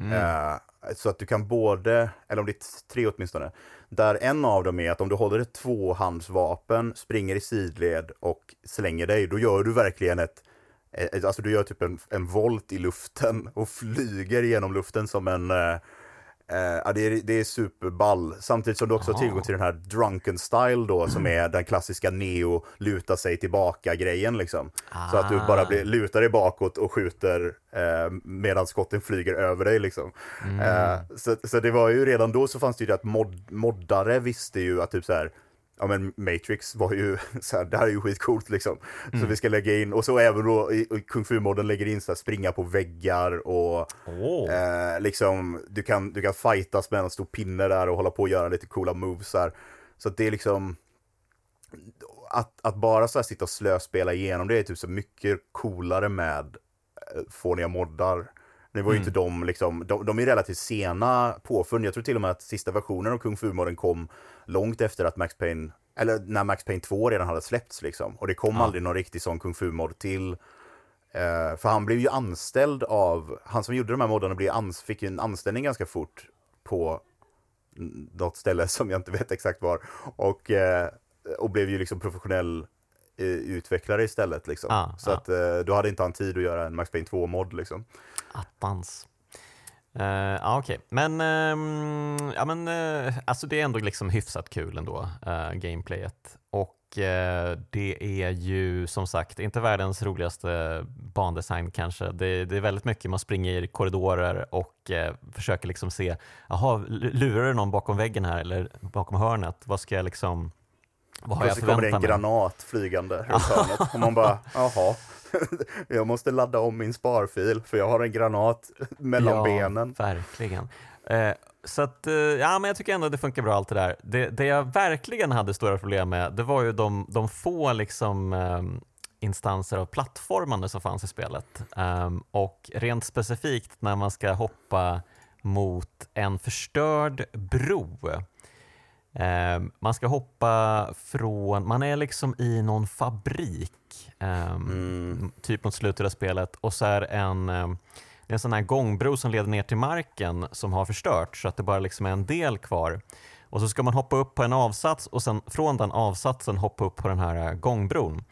Mm. Eh, så att du kan både, eller om det är tre åtminstone, där en av dem är att om du håller ett tvåhandsvapen, springer i sidled och slänger dig, då gör du verkligen ett Alltså du gör typ en, en volt i luften och flyger genom luften som en Eh, ja, det, är, det är superball. Samtidigt som du också har tillgång till den här drunken style då, som är den klassiska neo luta sig tillbaka-grejen liksom. Ah. Så att du bara blir, lutar dig bakåt och skjuter eh, medan skotten flyger över dig liksom. Mm. Eh, så, så det var ju redan då så fanns det ju att mod, moddare visste ju att typ så här ja men Matrix var ju [LAUGHS] så här, det här är ju skitcoolt liksom. Mm. Så vi ska lägga in, och så även då i, i Kung Fu-modden lägger in så här, springa på väggar och oh. eh, liksom du kan, du kan fightas med en stor pinne där och hålla på och göra lite coola moves här. Så att det är liksom att, att bara så här sitta och slöspela igenom det är typ så mycket coolare med eh, fåniga moddar. Nu var ju mm. inte de liksom, de, de är relativt sena påfund. Jag tror till och med att sista versionen av Kung Fu-modden kom långt efter att Max Payne, eller när Max Payne 2 redan hade släppts liksom. Och det kom ja. aldrig någon riktig sån Kung Fu-mod till. Uh, för han blev ju anställd av, han som gjorde de här moddarna blev ans, fick en anställning ganska fort på något ställe som jag inte vet exakt var. Och, uh, och blev ju liksom professionell utvecklare istället liksom. Ah, så ah. att då hade inte han tid att göra en Max Payne 2-mod liksom. Attans. Uh, ja, okej. Okay. Men, uh, ja, men uh, alltså det är ändå liksom hyfsat kul ändå, uh, gameplayet. Och det är ju som sagt inte världens roligaste bandesign kanske. Det, det är väldigt mycket man springer i korridorer och försöker liksom se, jaha, lurar det någon bakom väggen här eller bakom hörnet? Vad ska jag liksom, vad har jag förväntat mig? kommer det en granat flygande runt hörnet och man bara, [LAUGHS] jaha. [LAUGHS] jag måste ladda om min sparfil för jag har en granat mellan ja, benen. Verkligen. Eh, så att, eh, ja, men jag tycker ändå att det funkar bra allt det där. Det, det jag verkligen hade stora problem med, det var ju de, de få liksom, eh, instanser av plattformande som fanns i spelet. Um, och rent specifikt när man ska hoppa mot en förstörd bro. Um, man ska hoppa från, man är liksom i någon fabrik um, mm. typ mot slutet av spelet och så är en, um, det är en sån här gångbro som leder ner till marken som har förstörts så att det bara liksom är en del kvar. Och så ska man hoppa upp på en avsats och sen från den avsatsen hoppa upp på den här uh, gångbron.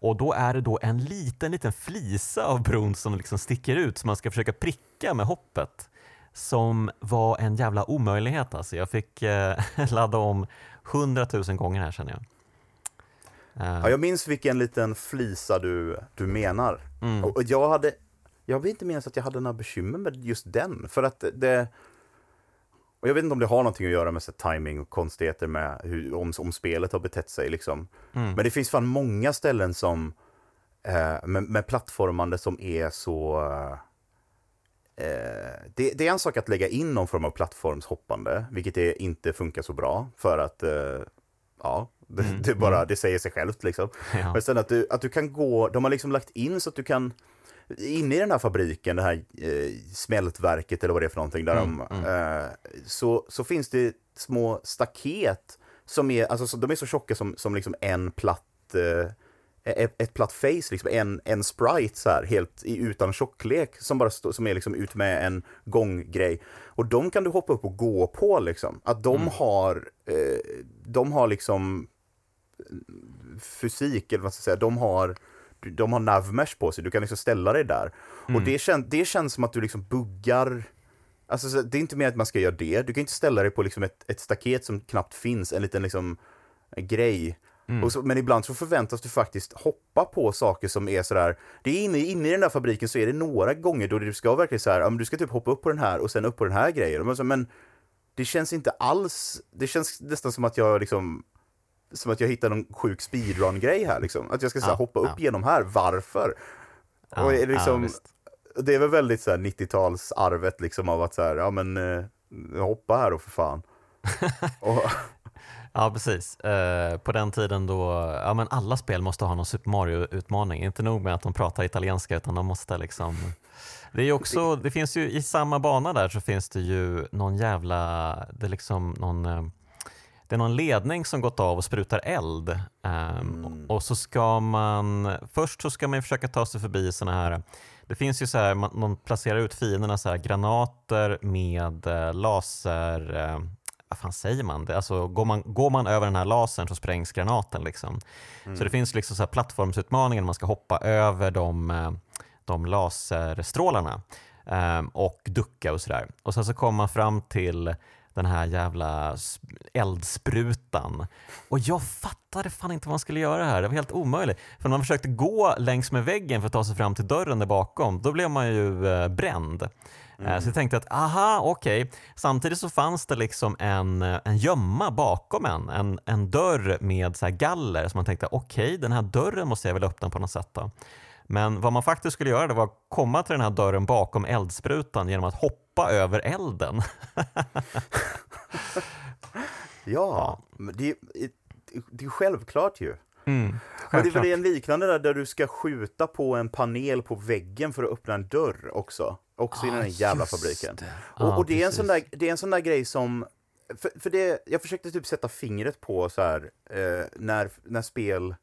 Och då är det då en liten, liten flisa av bron som liksom sticker ut som man ska försöka pricka med hoppet. Som var en jävla omöjlighet alltså. Jag fick uh, [LAUGHS] ladda om hundratusen gånger här känner jag. Ja, jag minns vilken liten flisa du, du menar. Mm. Och, jag hade, jag vill inte minnas att jag hade några bekymmer med just den. För att det, och jag vet inte om det har någonting att göra med så, timing och konstigheter med hur, om, om spelet har betett sig. Liksom. Mm. Men det finns fan många ställen som eh, med, med plattformande som är så... Eh, det, det, är en sak att lägga in någon form av plattformshoppande, vilket är, inte funkar så bra för att eh, ja, [LAUGHS] det, mm. det, bara, mm. det säger sig självt liksom. [LAUGHS] Ja. Men sen att du, att du kan gå, de har liksom lagt in så att du kan Inne i den här fabriken, det här eh, smältverket eller vad det är för någonting, där mm, de, mm. Eh, så, så finns det små staket som är, alltså, de är så tjocka som, som liksom en platt eh, ett, ett platt face, liksom en, en sprite så här, helt utan tjocklek som bara stå, som är liksom ut med en gånggrej. Och de kan du hoppa upp och gå på liksom. Att de mm. har, eh, de har liksom fysik, eller vad ska jag säga, de har de har navmesh på sig, du kan liksom ställa dig där. Mm. Och det, kän, det känns som att du liksom buggar Alltså, det är inte mer att man ska göra det. Du kan inte ställa dig på liksom ett, ett staket som knappt finns, en liten liksom, grej. Mm. Så, men ibland så förväntas du faktiskt hoppa på saker som är sådär, det är inne, inne i den där fabriken så är det några gånger då du ska verkligen såhär, du ska typ hoppa upp på den här och sen upp på den här grejen. Men det känns inte alls, det känns nästan som att jag liksom som att jag hittar någon sjuk speedrun-grej här liksom. Att jag ska så ja, hoppa upp ja. genom här, varför? Ja, och liksom, det är väl väldigt så 90-talsarvet liksom av att så här, ja men eh, hoppa här då för fan. [LAUGHS] och, Ja, precis. Uh, på den tiden då, ja men alla spel måste ha någon Super Mario-utmaning. Inte nog med att de pratar italienska utan de måste liksom det är också, det finns ju i samma bana där så finns det ju någon jävla, det är liksom någon uh, det är någon ledning som gått av och sprutar eld. Um, mm. Och så ska man, först så ska man försöka ta sig förbi såna här det finns ju så här, man, man placerar ut fienderna så här, granater med eh, laser, eh, vad fan säger man? Det, alltså, går, man, går man över den här lasern så sprängs granaten. Liksom. Mm. Så det finns liksom så här plattformsutmaningar, man ska hoppa över de, eh, de laserstrålarna eh, och ducka och sådär. Och sen så kommer man fram till den här jävla eldsprutan. Och jag fattade fan inte vad man skulle göra här. Det var helt omöjligt. För när man försökte gå längs med väggen för att ta sig fram till dörren där bakom, då blev man ju eh, bränd. Mm. Så jag tänkte att aha, okej. Okay. Samtidigt så fanns det liksom en, eh, en gömma bakom en, en, en dörr med så galler. Så man tänkte okej, okay, den här dörren måste jag väl öppna på något sätt. Då. Men vad man faktiskt skulle göra det var att komma till den här dörren bakom eldsprutan genom att hoppa över elden. [LAUGHS] ja, ja, det, det är självklart ju. Mm. Och det är en liknande där, där du ska skjuta på en panel på väggen för att öppna en dörr också. Också ah, i den här jävla fabriken. Det. Ah, och, och det, är en sån där, det är en sån där grej som för, för det, jag försökte typ sätta fingret på så här, eh, när, när spel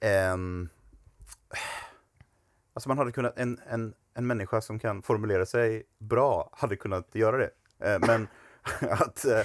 eh, Alltså man hade kunnat, en, en, en människa som kan formulera sig bra hade kunnat göra det. Eh, men [LAUGHS] att eh,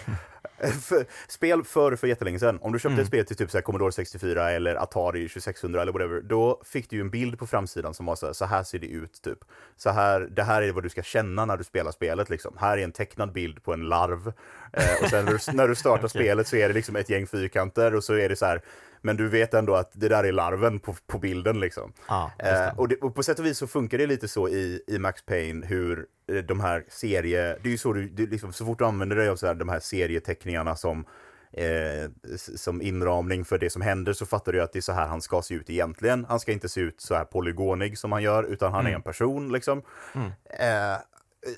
[LAUGHS] för, spel för, för jättelänge sedan, om du köpte mm. ett spel till typ så här Commodore 64 eller Atari 2600 eller whatever, då fick du ju en bild på framsidan som var så här, så här ser det ut typ. Så här, det här är vad du ska känna när du spelar spelet liksom. Här är en tecknad bild på en larv. Eh, och sen när du, när du startar [LAUGHS] okay. spelet så är det liksom ett gäng fyrkanter och så är det så här, men du vet ändå att det där är larven på, på bilden liksom. Ah, eh, och, det, och, på sätt och vis så funkar det lite så i, i Max Payne hur eh, de här serie, det är ju så du, det liksom, så fort du använder dig av så här, de här serieteckningarna som Eh, som inramning för det som händer så fattar du att det är så här han ska se ut egentligen. Han ska inte se ut så här polygonig som han gör, utan han mm. är en person liksom. Mm. Eh,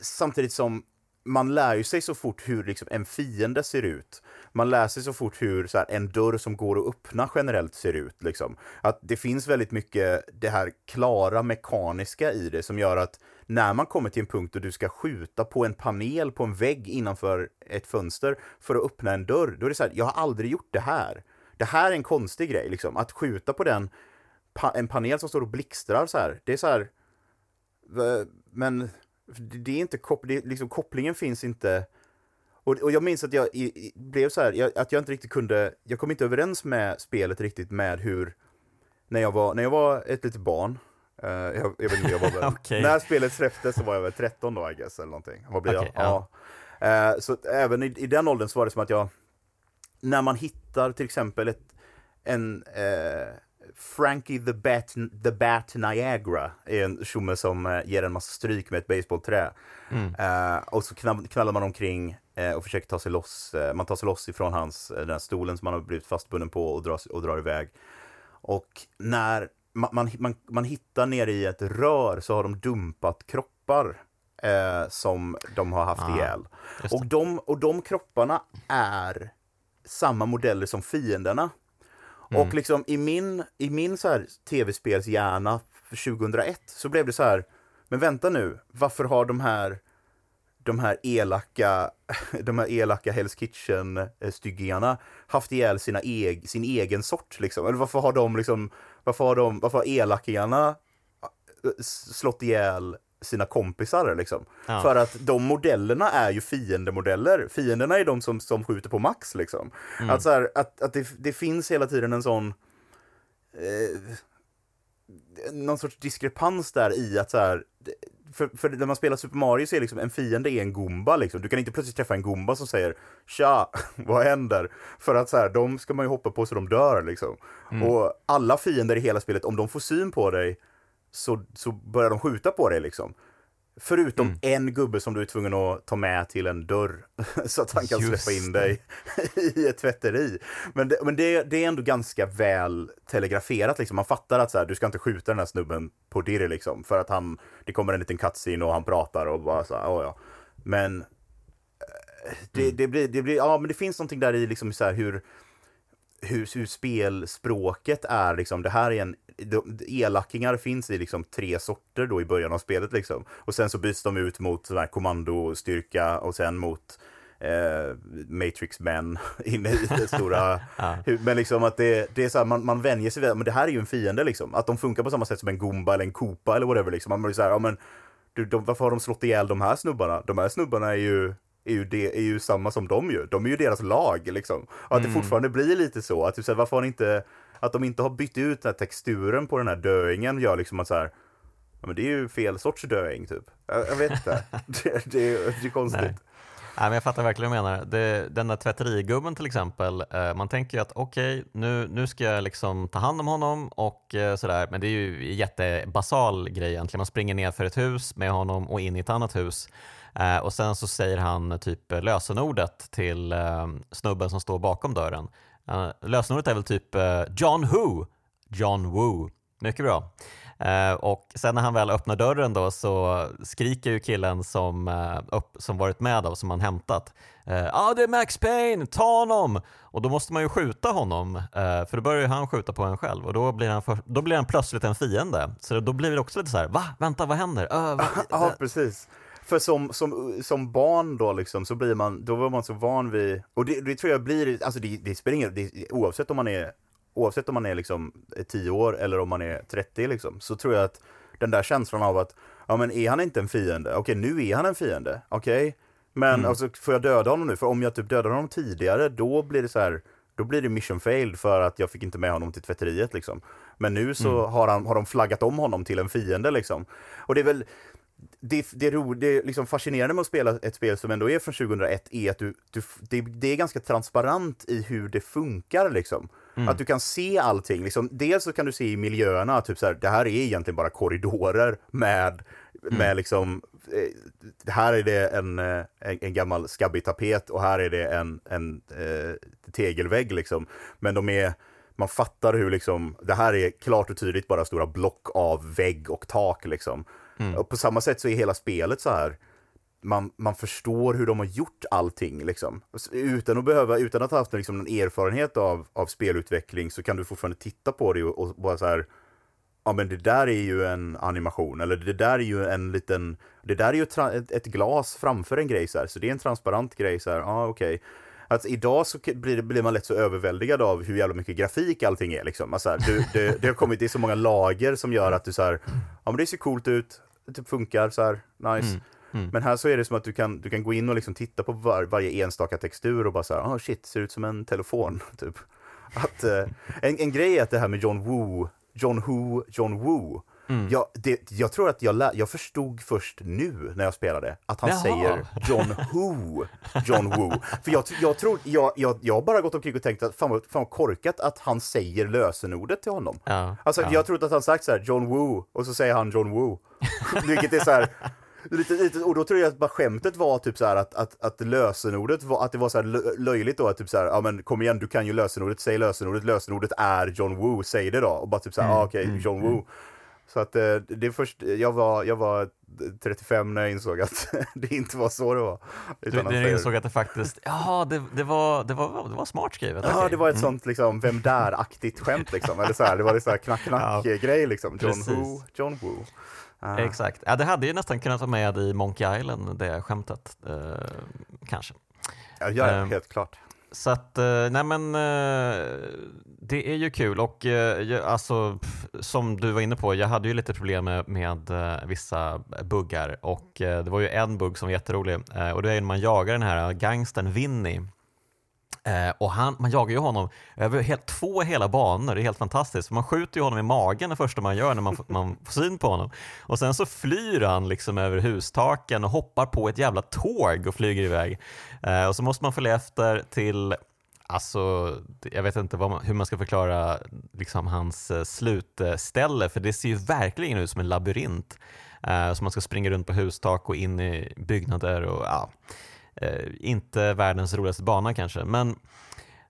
samtidigt som man lär ju sig så fort hur liksom, en fiende ser ut man lär sig så fort hur så här, en dörr som går att öppna generellt ser ut. Liksom. Att det finns väldigt mycket det här klara mekaniska i det som gör att när man kommer till en punkt där du ska skjuta på en panel på en vägg innanför ett fönster för att öppna en dörr, då är det så här, jag har aldrig gjort det här. Det här är en konstig grej, liksom. Att skjuta på den, pa en panel som står och blixtrar så här, det är så här, men det är inte, det är, liksom, kopplingen finns inte och, och jag minns att jag i, i, blev så här, jag, att jag inte riktigt kunde, jag kom inte överens med spelet riktigt med hur, när jag var, när jag var ett litet barn, uh, jag, jag, vet inte, jag var [LAUGHS] väl, okay. när spelet släpptes så var jag väl 13 då I guess, eller någonting. Vad blir okay, jag? Ja. Uh, så även i, i, den åldern så var det som att jag, när man hittar till exempel ett, en, uh, Frankie the Bat, the Bat Niagara är en tjomme som ger en massa stryk med ett baseballträ. Mm. och så knallar man omkring eh, och försöker ta sig loss. Eh, man tar sig loss ifrån hans, eh, den här stolen som man har blivit fastbunden på och drar, och drar iväg. Och när man, man, man, man hittar nere i ett rör så har de dumpat kroppar eh, som de har haft ah, ihjäl. Och de, och de kropparna är samma modeller som fienderna. Mm. Och liksom i min, i min så här tv-spelshjärna 2001 så blev det så här, men vänta nu, varför har de här de här elaka, [LAUGHS] de här elaka Hell's Kitchen-styggingarna eh, haft ihjäl sina eg, sin egen sort liksom? Eller varför har de liksom, varför har de, varför har elakingarna eh, slått ihjäl sina kompisar liksom. Ja. För att de modellerna är ju fiendemodeller. Fienderna är de som, som skjuter på max liksom. Mm. Att, så här, att, att det, det finns hela tiden en sån eh, någon sorts diskrepans där i att så här, för, för när man spelar Super Mario så är liksom en fiende är en Gumba liksom. Du kan inte plötsligt träffa en Gumba som säger Tja, [LAUGHS] vad händer? För att så här, de ska man ju hoppa på så de dör liksom. Mm. Och alla fiender i hela spelet, om de får syn på dig så, så börjar de skjuta på dig liksom. Förutom mm. en gubbe som du är tvungen att ta med till en dörr [LAUGHS] så att han kan Just släppa in dig [LAUGHS] i ett tvätteri. Men, det, men det, det, är ändå ganska väl telegraferat. Liksom. Man fattar att så här, du ska inte skjuta den här snubben på dirr liksom, för att han, det kommer en liten cutscene och han pratar och bara så här, oh ja. Men eh, det, mm. det, blir, det blir, ja men det finns någonting där i liksom så här hur hur, hur spelspråket är liksom, det här är en elakingar finns i liksom tre sorter då i början av spelet liksom. Och sen så byts de ut mot sån här kommandostyrka och sen mot eh, Matrix-män [LAUGHS] inne i det stora. [LAUGHS] ja. Men liksom att det, det är så här, man, man vänjer sig vid men det här är ju en fiende liksom. Att de funkar på samma sätt som en Goomba eller en Koopa eller whatever liksom. Man blir så här, ja men du, de, varför har de slått ihjäl de här snubbarna? De här snubbarna är ju är ju, det, är ju samma som de ju. De är ju deras lag liksom. Och att mm. det fortfarande blir lite så. Att typ, så här, varför har inte, att de inte har bytt ut den här texturen på den här döingen gör liksom att så här, ja, men det är ju fel sorts döing typ. Jag, jag vet inte. [LAUGHS] det, det, är, det är konstigt. Nej. Nej, men jag fattar verkligen vad du menar. Det, den där tvätterigubben till exempel, eh, man tänker ju att okej, okay, nu, nu ska jag liksom ta hand om honom och eh, sådär, men det är ju en jättebasal grej egentligen. Man springer ner för ett hus med honom och in i ett annat hus. Eh, och sen så säger han typ lösenordet till eh, snubben som står bakom dörren. Uh, lösenordet är väl typ uh, John Who, John Woo. Mycket bra. Uh, och sen när han väl öppnar dörren då så skriker ju killen som, uh, upp, som varit med och som han hämtat. Ja, ah, det är Max Payne, ta honom! Och då måste man ju skjuta honom, för då börjar ju han skjuta på en själv och då blir han, för, då blir han plötsligt en fiende. Så då blir det också lite så här, va? Vänta, vad händer? [LAUGHS] Ja, precis. För som, som, som barn då liksom, så blir man, då var man så van vid, och det, det tror jag blir, alltså det, det spelar ingen det, oavsett om man är, oavsett om man är liksom 10 år eller om man är 30 liksom, så tror jag att den där känslan av att, ja men är han inte en fiende? Okej, nu är han en fiende, okej? Men mm. alltså, får jag döda honom nu? För om jag typ dödar honom tidigare, då blir det så här, då blir det mission failed för att jag fick inte med honom till tvätteriet liksom. Men nu så mm. har, han, har de flaggat om honom till en fiende liksom. Och det är väl, det, det, ro, det liksom fascinerande med att spela ett spel som ändå är från 2001 är att du, du det, det, är ganska transparent i hur det funkar. Liksom. Mm. Att du kan se allting. Liksom. Dels så kan du se i miljöerna, typ så här, det här är egentligen bara korridorer med, mm. med liksom, eh, här är det en, eh, en, en gammal skabbig tapet och här är det en, en eh, tegelvägg. Liksom. Men de är man fattar hur liksom, det här är klart och tydligt bara stora block av vägg och tak liksom. Mm. Och på samma sätt så är hela spelet så här, man, man förstår hur de har gjort allting liksom. Utan att behöva, utan att ha haft liksom, någon erfarenhet av, av spelutveckling så kan du fortfarande titta på det och, och bara så här, ja men det där är ju en animation, eller det där är ju en liten, det där är ju ett, ett glas framför en grej så här, så det är en transparent grej så här, ja okej. Okay Alltså, idag så blir, blir, man lätt så överväldigad av hur jävla mycket grafik allting är. Liksom. Alltså, du, det, det, har kommit, det är så många lager som gör att du så här, ja men det ser coolt ut, det typ funkar så här, nice. Mm. Mm. Men här så är det som att du kan, du kan gå in och liksom titta på var, varje enstaka textur och bara så här, oh shit, ser ut som en telefon. [LAUGHS] Typ. Att, eh, en, en grej är att det här med John Woo, John Who, John Woo, Mm. Jag, det, jag tror att jag, lä, jag förstod först nu när jag spelade att han Jaha. säger John Who, John Woo. För jag, jag, tror, jag, jag, jag har bara gått omkring och tänkt att fan vad, fan vad korkat att han säger lösenordet till honom. Ja, alltså, ja. Jag trodde att han sagt så här, John Woo, och så säger han John Woo. [LAUGHS] Vilket är så här, Lite, lite, och då tror jag att bara skämtet var typ så här att, att, att lösenordet var, att det var så här löjligt då, att typ så här, ja men kom igen, du kan ju lösenordet, säg lösenordet, lösenordet är John Woo, säg det då. Och bara typ så här, mm, ah, okej, okay, mm, John Woo. Så att eh, det är först, jag var, jag var 35 när jag insåg att [LAUGHS] det inte var så det var. Du, du insåg att det faktiskt, ja det, det, var, det, var, det var smart skrivet. Ja, okay. det var ett mm. sånt liksom, vem där-aktigt skämt liksom. Eller så här, det var så här knack-knack-grej liksom. John Precis. Who, John Woo. Ah. Exakt, ja, det hade ju nästan kunnat vara med i Monkey Island, det skämtet. Eh, kanske. Ja, ja eh, helt klart. Så att, eh, nej men det är ju kul och eh, alltså som du var inne på, jag hade ju lite problem med, med eh, vissa buggar och eh, det var ju en bugg som var jätterolig eh, och det är när man jagar den här gangstern Vinny Eh, och han, man jagar ju honom över helt, två hela banor, det är helt fantastiskt. Man skjuter ju honom i magen det första man gör när man, man får syn på honom. Och sen så flyr han liksom över hustaken och hoppar på ett jävla tåg och flyger iväg. Eh, och så måste man följa efter till Alltså, jag vet inte man, hur man ska förklara liksom, hans eh, slutställe, för det ser ju verkligen ut som en labyrint. Eh, uh, så man ska springa runt på hustak och in i byggnader och ja uh, inte världens roligaste bana kanske. Men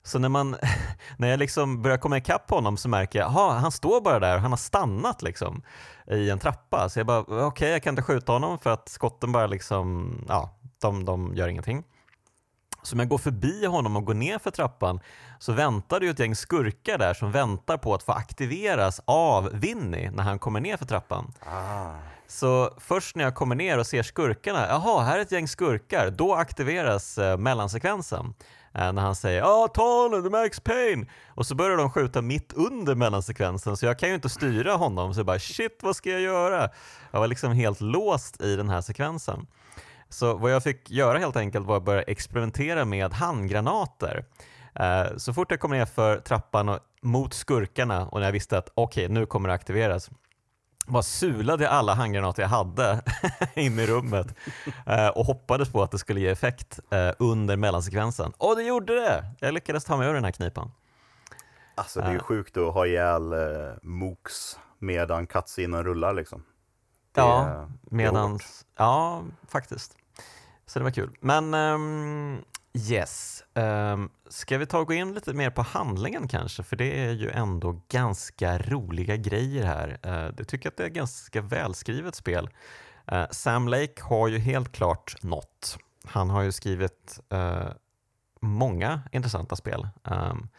så när, man, [LAUGHS] när jag liksom börjar komma ikapp på honom så märker jag att han står bara där och han har stannat liksom, i en trappa. Så jag bara, okej okay, jag kan inte skjuta honom för att skotten bara liksom, ja, de, de gör ingenting. Så om jag går förbi honom och går ner för trappan så väntar det ju ett gäng skurkar där som väntar på att få aktiveras av Vinny när han kommer ner för trappan. Ah. Så först när jag kommer ner och ser skurkarna, jaha, här är ett gäng skurkar, då aktiveras eh, mellansekvensen. Eh, när han säger ”Ja, ta honom, det är Max Payne” och så börjar de skjuta mitt under mellansekvensen så jag kan ju inte styra honom så jag bara ”shit, vad ska jag göra?” Jag var liksom helt låst i den här sekvensen. Så vad jag fick göra helt enkelt var att börja experimentera med handgranater. Eh, så fort jag kom ner för trappan och mot skurkarna och när jag visste att okej, okay, nu kommer det aktiveras, bara sulade alla handgranater jag hade [LAUGHS] in i rummet eh, och hoppades på att det skulle ge effekt eh, under mellansekvensen. Och det gjorde det! Jag lyckades ta mig ur den här knipan. Alltså det är ju sjukt att ha ihjäl eh, Mooks medan cutscenen rullar liksom. Ja, medans, ja, faktiskt. Så det var kul. Men um, yes, um, ska vi ta och gå in lite mer på handlingen kanske? För det är ju ändå ganska roliga grejer här. Uh, jag tycker att det är ett ganska välskrivet spel. Uh, Sam Lake har ju helt klart nått. Han har ju skrivit uh, många intressanta spel. Um,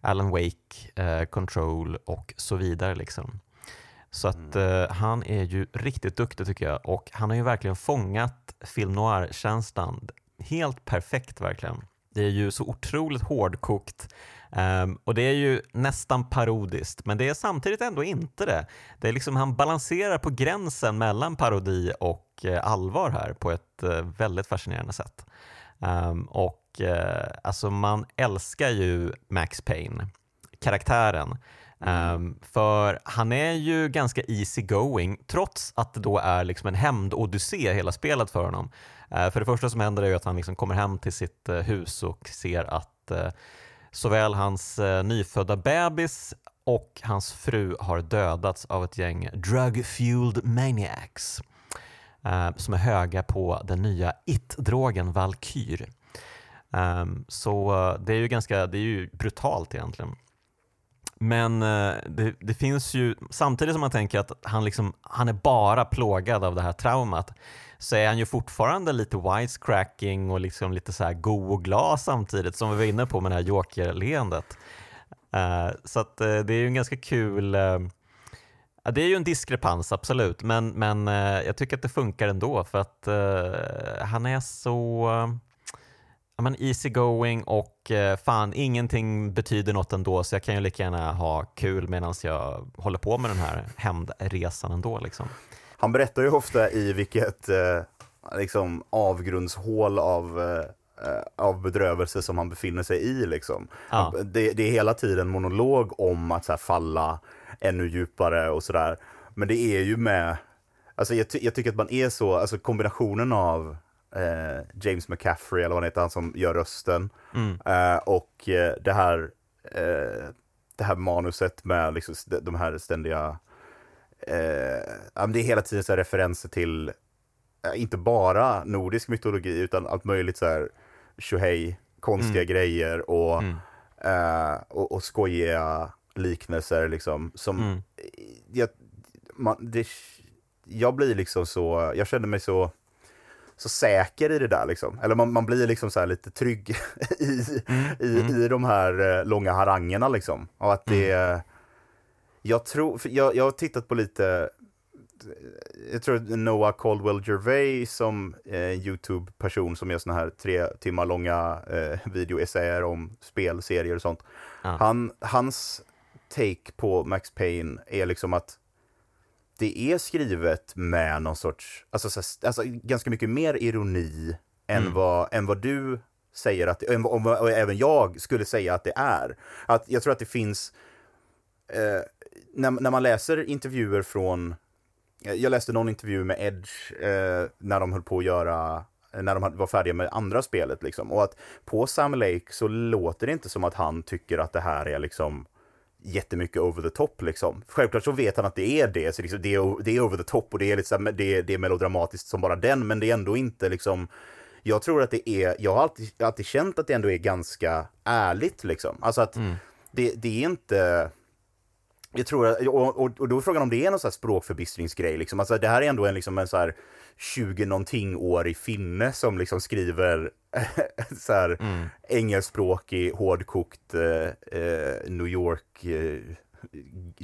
Alan Wake, Control och så vidare. Liksom. Så att mm. eh, han är ju riktigt duktig tycker jag och han har ju verkligen fångat film noir-känslan helt perfekt verkligen. Det är ju så otroligt hårdkokt um, och det är ju nästan parodiskt men det är samtidigt ändå inte det. Det är liksom han balanserar på gränsen mellan parodi och uh, allvar här på ett uh, väldigt fascinerande sätt. Um, och uh, alltså man älskar ju Max Payne, karaktären. Um, för han är ju ganska easy going trots att det då är liksom en hämndodyssé hela spelet för honom. Uh, för det första som händer är ju att han liksom kommer hem till sitt uh, hus och ser att uh, såväl hans eh, nyfödda bebis och hans fru har dödats av ett gäng drug-fueled maniacs ehm, som är höga på den nya it-drogen Valkyr. Um, så det är ju ganska, det är ju brutalt egentligen. Men eh, det, det, finns ju, samtidigt som man tänker att han, liksom, han är bara plågad av det här traumat, så är han ju fortfarande lite wisecracking och liksom lite så här go och glad samtidigt, som vi var inne på med det här jokerleendet. Uh, så att, uh, det är ju en ganska kul uh, det är ju en diskrepans, absolut, men, men jag tycker att det funkar ändå för att han är så ja, men easy going och eh, fan ingenting betyder något ändå så jag kan ju lika gärna ha kul medan jag håller på med den här hämndresan ändå. Liksom. Han berättar ju ofta i vilket eh, liksom, avgrundshål av eh, av bedrövelse som han befinner sig i. Liksom. Ja. Det, det, är hela tiden monolog om att här, falla ännu djupare och sådär. Men det är ju med, alltså jag, ty jag, tycker att man är så, alltså kombinationen av eh, James McCaffrey, eller vad han heter, han som gör rösten. Mm. Eh, och eh, det här eh, det här manuset med liksom de här ständiga, eh, det är hela tiden så referenser till, eh, inte bara nordisk mytologi, utan allt möjligt så här, tjohej, konstiga mm. grejer och, mm. eh, och, och skojiga liknelser liksom. Som, mm. jag, man, det, jag blir liksom så, jag känner mig så så säker i det där liksom. Eller man, man blir liksom så lite trygg [LAUGHS] i, mm. i, mm. i de här eh, långa harangerna liksom. Och att det... Mm. Jag tror, jag, jag har tittat på lite, jag tror Noah Caldwell Gervais som eh, YouTube-person som gör såna här tre timmar långa eh, videoessäer om spel, serier och sånt. Ah. Han, hans take på Max Payne är liksom att det är skrivet med någon sorts, alltså, så, alltså ganska mycket mer ironi än, mm. vad, än vad du säger att, än vad, och även jag skulle säga att det är. Att jag tror att det finns, eh, när, när man läser intervjuer från, jag läste någon intervju med Edge eh, när de höll på att göra när de var färdiga med andra spelet liksom. Och att på Sam Lake så låter det inte som att han tycker att det här är liksom jättemycket over the top liksom. Självklart så vet han att det är det, så liksom, det, är, det är over the top och det är, liksom, det, det är melodramatiskt som bara den, men det är ändå inte liksom jag tror att det är, jag har alltid, alltid känt att det ändå är ganska ärligt liksom. Alltså att mm. det, det är inte, jag tror, och, och, och då är frågan om det är någon sån här språkförbistringsgrej. Liksom. Alltså, det här är ändå en, liksom en så här 20-någonting-årig finne som liksom skriver [LAUGHS] så här mm. engelskspråkig, hårdkokt eh, eh, New York eh,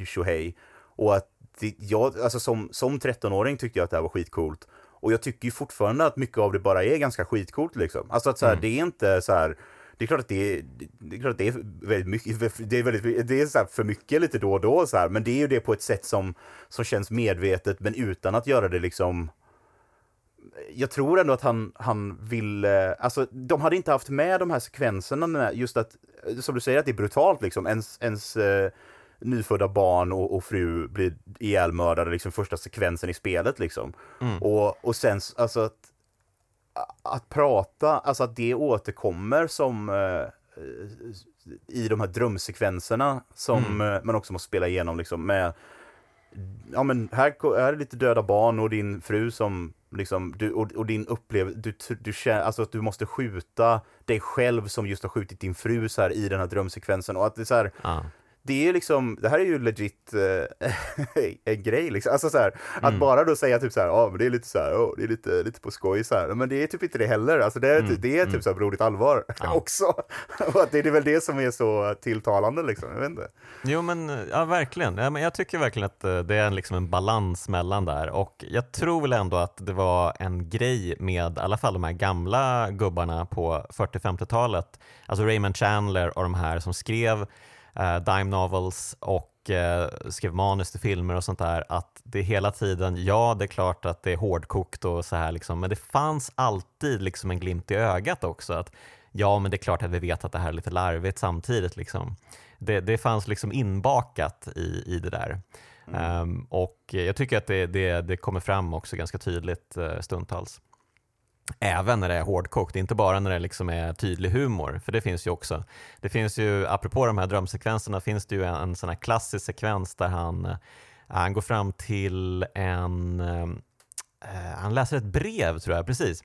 tjohej. Och att det, jag, alltså som, som 13-åring tyckte jag att det här var skitcoolt. Och jag tycker ju fortfarande att mycket av det bara är ganska skitcoolt liksom. Alltså att så här, mm. det är inte så här det är klart att det är, det är, klart att det är väldigt mycket, det är, väldigt, det är så för mycket lite då och då så här, men det är ju det på ett sätt som, som känns medvetet men utan att göra det liksom jag tror ändå att han, han vill, alltså de hade inte haft med de här sekvenserna just att, som du säger att det är brutalt liksom, ens, ens eh, nyfödda barn och, och fru blir ihjälmördade liksom första sekvensen i spelet liksom. Mm. Och, och sen, alltså att prata, alltså att det återkommer som eh, i de här drömsekvenserna som mm. Eh, man också måste spela igenom liksom med Ja men här, är det lite döda barn och din fru som liksom, du, och, och din upplevelse, du, du känner, alltså att du måste skjuta dig själv som just har skjutit din fru så här i den här drömsekvensen och att det är så här, ah det är liksom, det här är ju legit äh, [LAUGHS] en grej liksom. Alltså så här, mm. att bara då säga typ så här, ja men det är lite så här, oh, det är lite, lite på skoj så här. Men det är typ inte det heller, alltså det är, mm. det är typ mm. så här blodigt allvar [LAUGHS] ja. också. Och att det är väl det som är så tilltalande liksom, jag vet inte. Jo men, ja verkligen. Ja, men jag tycker verkligen att eh, det är liksom en balans mellan där och jag tror väl ändå att det var en grej med i alla fall de här gamla gubbarna på 40-50-talet, alltså Raymond Chandler och de här som skrev eh, dime novels och eh, skrev manus till filmer och sånt där, att det hela tiden, ja det är klart att det är hårdkokt och så här liksom, men det fanns alltid liksom en glimt i ögat också. att Ja, men det är klart att vi vet att det här är lite larvigt samtidigt. Liksom. Det, det fanns liksom inbakat i, i det där. Mm. Um, och jag tycker att det, det, det kommer fram också ganska tydligt uh, stundtals även när det är hårdkokt, inte bara när det liksom är tydlig humor, för det finns ju också. Det finns ju, apropå de här drömsekvenserna, finns det ju en, en sån här klassisk sekvens där han, eh, han går fram till en, eh, eh, han läser ett brev tror jag, precis.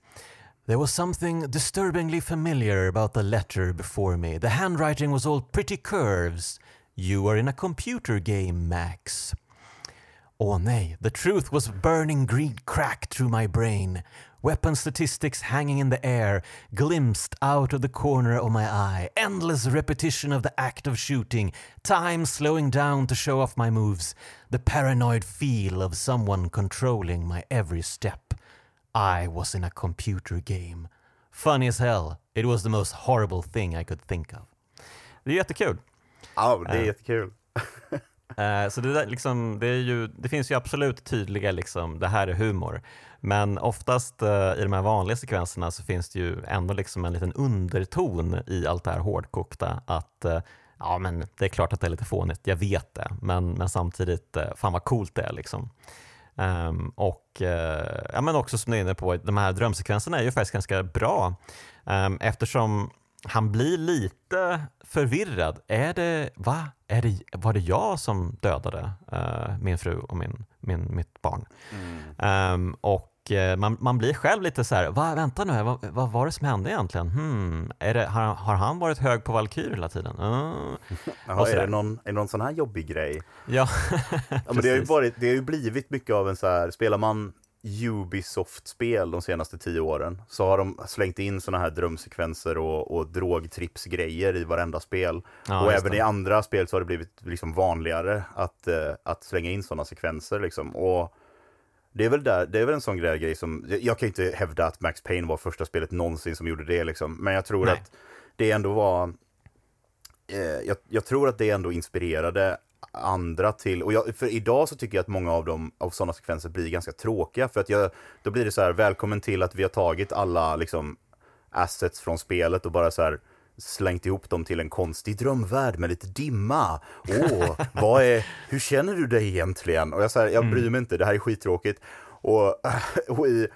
There was something disturbingly familiar about the letter before me. The handwriting was all pretty curves. You are in a computer game, Max. Åh oh, nej, the truth was burning green crack through my brain. Weapon statistics hanging in the air, glimpsed out of the corner of my eye. Endless repetition of the act of shooting, time slowing down to show off my moves. The paranoid feel of someone controlling my every step. I was in a computer game. Funny as hell, it was the most horrible thing I could think of. Det är jättekul. Ja, det är uh, jättekul. uh, så det, där, liksom, det, är ju, det finns ju absolut tydliga, liksom, det här är humor. Men oftast eh, i de här vanliga sekvenserna så finns det ju ändå liksom en liten underton i allt det här hårdkokta. Att eh, ja, men det är klart att det är lite fånigt, jag vet det, men, men samtidigt, eh, fan vad coolt det är. Liksom. Um, och ja, men också som du är inne på, de här drömsekvenserna är ju faktiskt ganska bra um, eftersom han blir lite förvirrad. Är det, va? Är det, var det jag som dödade uh, min fru och min, min, mitt barn? Mm. Um, och uh, man, man blir själv lite så här, va, vänta nu, vad, vad var det som hände egentligen? Hmm, är det, har, har han varit hög på Valkyr hela tiden? Uh. [LAUGHS] Jaha, är, det någon, är det någon sån här jobbig grej? Ja, [LAUGHS] ja men det, har ju varit, det har ju blivit mycket av en så här, spelar man Ubisoft-spel de senaste tio åren så har de slängt in såna här drömsekvenser och, och drogtripsgrejer i varenda spel. Ja, och även det. i andra spel så har det blivit liksom vanligare att, uh, att slänga in sådana sekvenser. Liksom. Och det är väl där, det är väl en sån grej som, jag kan inte hävda att Max Payne var första spelet någonsin som gjorde det, liksom. men jag tror Nej. att det ändå var eh, jag, jag, tror att det ändå inspirerade andra till, och jag, för idag så tycker jag att många av dem, av sådana sekvenser blir ganska tråkiga, för att jag, då blir det så här, välkommen till att vi har tagit alla liksom assets från spelet och bara så här slängt ihop dem till en konstig drömvärld med lite dimma. Åh, vad är, hur känner du dig egentligen? Och jag säger, jag bryr mig inte, det här är skittråkigt. Och, [LAUGHS] och i,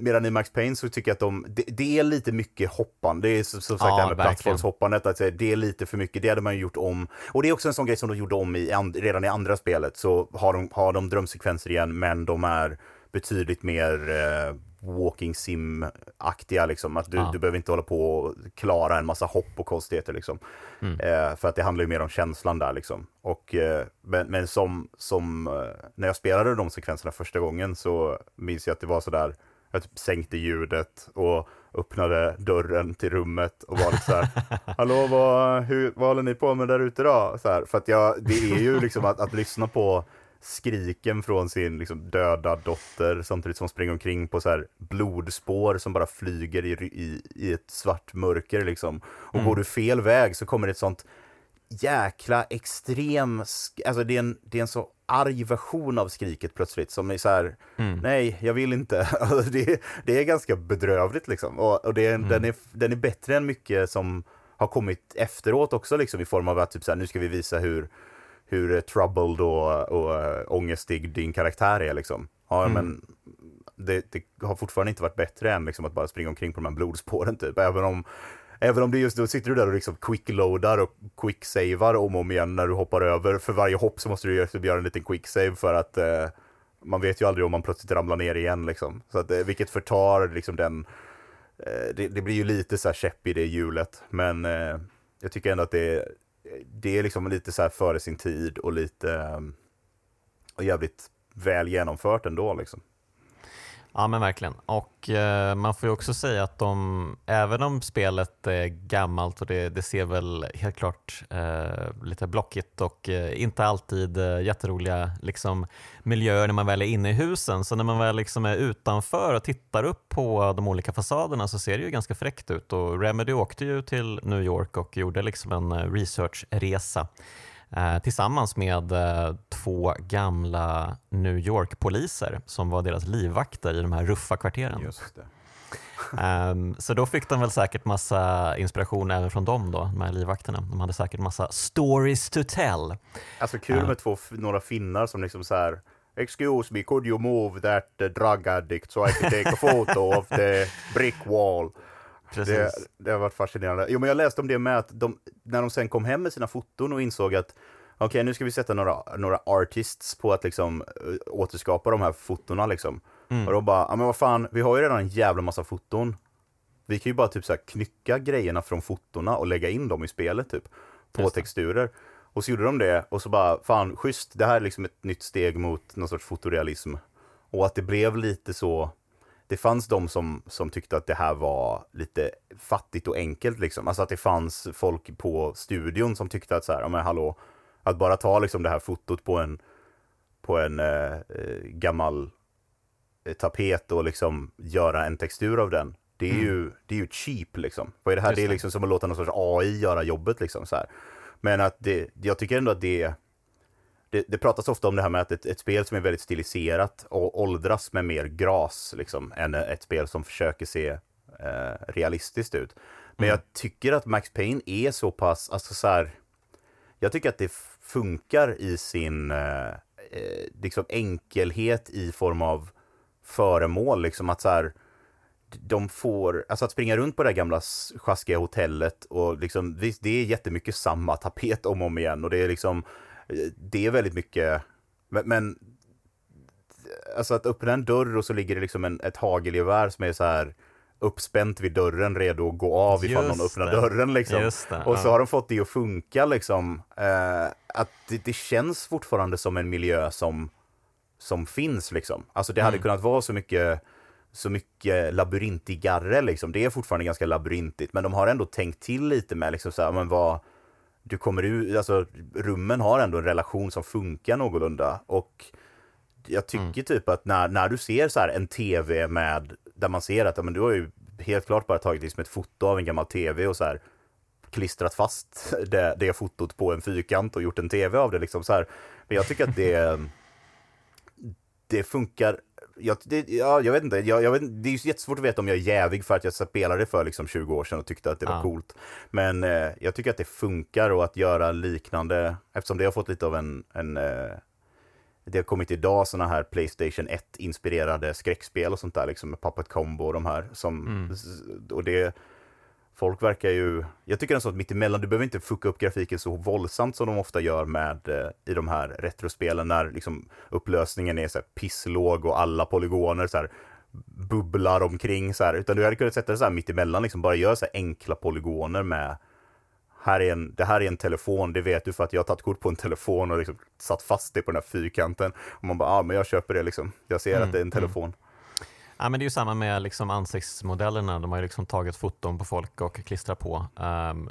Medan i Max Payne så tycker jag att de, det, det är lite mycket hoppande. Det är som sagt ja, det här med plattformshoppandet, att det är lite för mycket. Det hade man ju gjort om. Och det är också en sån grej som de gjorde om i, redan i andra spelet. Så har de, har de drömsekvenser igen, men de är betydligt mer eh, walking sim aktiga liksom. Att du, ja. du behöver inte hålla på och klara en massa hopp och konstigheter liksom. Mm. Eh, för att det handlar ju mer om känslan där liksom. Och, eh, men, men som, som eh, när jag spelade de sekvenserna första gången så minns jag att det var sådär, jag typ sänkte ljudet och öppnade dörren till rummet och var lite så här, [LAUGHS] hallå vad, hur, vad håller ni på med där ute då? Så här, för att jag, det är ju liksom att, att lyssna på skriken från sin liksom, döda dotter samtidigt som hon springer omkring på så här blodspår som bara flyger i, i, i ett svart mörker liksom. Och mm. går du fel väg så kommer det ett sånt jäkla extrem, alltså det är en, det är en så arg version av skriket plötsligt som är så här, mm. nej, jag vill inte. [LAUGHS] Alltså det, det är ganska bedrövligt liksom. Och, och det, mm. den, är, den är bättre än mycket som har kommit efteråt också liksom i form av att typ så här, nu ska vi visa hur hur troubled och, och ångestig din karaktär är liksom. Ja, mm. men det, det, har fortfarande inte varit bättre än liksom, att bara springa omkring på de här blodspåren typ. Även om, även om det just då sitter du där och liksom quickloadar och quicksavar om och om igen när du hoppar över. För varje hopp så måste du göra, en liten quicksave för att eh, man vet ju aldrig om man plötsligt ramlar ner igen liksom. Så att, eh, vilket förtar liksom den, eh, det, det, blir ju lite så här käpp i det hjulet. Men eh, jag tycker ändå att det det är liksom lite så här före sin tid och lite eh, och jävligt väl genomfört ändå liksom. Ja men verkligen. Och eh, man får ju också säga att de, även om spelet är gammalt och det, det ser väl helt klart eh, lite blockigt och eh, inte alltid eh, jätteroliga liksom, miljöer när man väl är inne i husen, så när man väl liksom är utanför och tittar upp på de olika fasaderna så ser det ju ganska fräckt ut. Och Remedy åkte ju till New York och gjorde liksom en eh, researchresa tillsammans med eh, två gamla New York-poliser som var deras livvakter i de här ruffa kvarteren. Just det. Um, så då fick de väl säkert massa inspiration även från dem då, de här livvakterna. De hade säkert massa stories to tell. Alltså kul med uh, två, några finnar som liksom så här Excuse me, could you move that drug addict so I can take a photo of the brick wall? Det, det, har varit fascinerande. Jo, men jag läste om det med att de, när de sen kom hem med sina foton och insåg att okej, okay, nu ska vi sätta några, några artists på att liksom uh, återskapa de här fotona liksom. Mm. Och då bara, ja men vad fan, vi har ju redan en jävla massa foton. Vi kan ju bara typ så här knycka grejerna från fotona och lägga in dem i spelet typ. På texturer. Och så gjorde de det och så bara, fan schysst, det här är liksom ett nytt steg mot någon sorts fotorealism. Och att det blev lite så, det fanns de som, som tyckte att det här var lite fattigt och enkelt liksom. Alltså att det fanns folk på studion som tyckte att så här, men hallå, att bara ta liksom det här fotot på en, på en eh, eh gammal eh, tapet och liksom göra en textur av den. Det är, mm. ju, det är ju cheap liksom. Vad är det här? Just det är liksom som att låta någon sorts AI göra jobbet liksom så här. Men att det, jag tycker ändå att det, det, det pratas ofta om det här med att ett, ett, spel som är väldigt stiliserat och åldras med mer gras liksom, än ett spel som försöker se eh, realistiskt ut. Men mm. jag tycker att Max Payne är så pass, alltså så här, jag tycker att det funkar i sin eh, eh liksom enkelhet i form av föremål, liksom att så här, de får, alltså att springa runt på det gamla sjaskiga hotellet och liksom, visst, det är jättemycket samma tapet om och om igen och det är liksom, det är väldigt mycket, men, men alltså att öppna en dörr och så ligger det liksom en, ett hagelgevär som är så här uppspänt vid dörren redo att gå av ifall Just någon öppnar det. dörren liksom. Det, och så har de fått det att funka liksom. Eh, att det, det, känns fortfarande som en miljö som, som finns liksom. Alltså det hade mm. kunnat vara så mycket så mycket labyrintigare liksom. Det är fortfarande ganska labyrintigt, men de har ändå tänkt till lite med liksom så här, men vad, du kommer ut, alltså rummen har ändå en relation som funkar någorlunda och jag tycker mm. typ att när, när du ser så här en tv med, där man ser att men du har ju helt klart bara tagit liksom ett foto av en gammal tv och så här klistrat fast [LAUGHS] det, det fotot på en fyrkant och gjort en tv av det liksom så här. Men jag tycker att det [LAUGHS] det funkar jag, det, ja, jag vet inte, jag, jag vet, det är jättesvårt att veta om jag är jävig för att jag spelade för liksom 20 år sedan och tyckte att det var ja. coolt. Men eh, jag tycker att det funkar och att göra liknande, eftersom det har fått lite av en, en eh, det har kommit idag sådana här Playstation 1-inspirerade skräckspel och sånt där, liksom med Puppet Combo och de här. Som, mm. Och det, folk verkar ju, jag tycker nästan att mittemellan, du behöver inte fucka upp grafiken så våldsamt som de ofta gör med eh, i de här retrospelen när liksom upplösningen är så här pisslåg och alla polygoner så här bubblar omkring så här, utan du hade kunnat sätta det så här mitt emellan, liksom bara göra så här enkla polygoner med här är en, det här är en telefon, det vet du för att jag har tagit kort på en telefon och liksom satt fast det på den här fyrkanten. Och man bara, ah, men jag köper det liksom. Jag ser mm, att det är en mm. telefon. Mm. Ja, men det är ju samma med liksom ansiktsmodellerna. De har ju liksom tagit foton på folk och klistrat på. Um,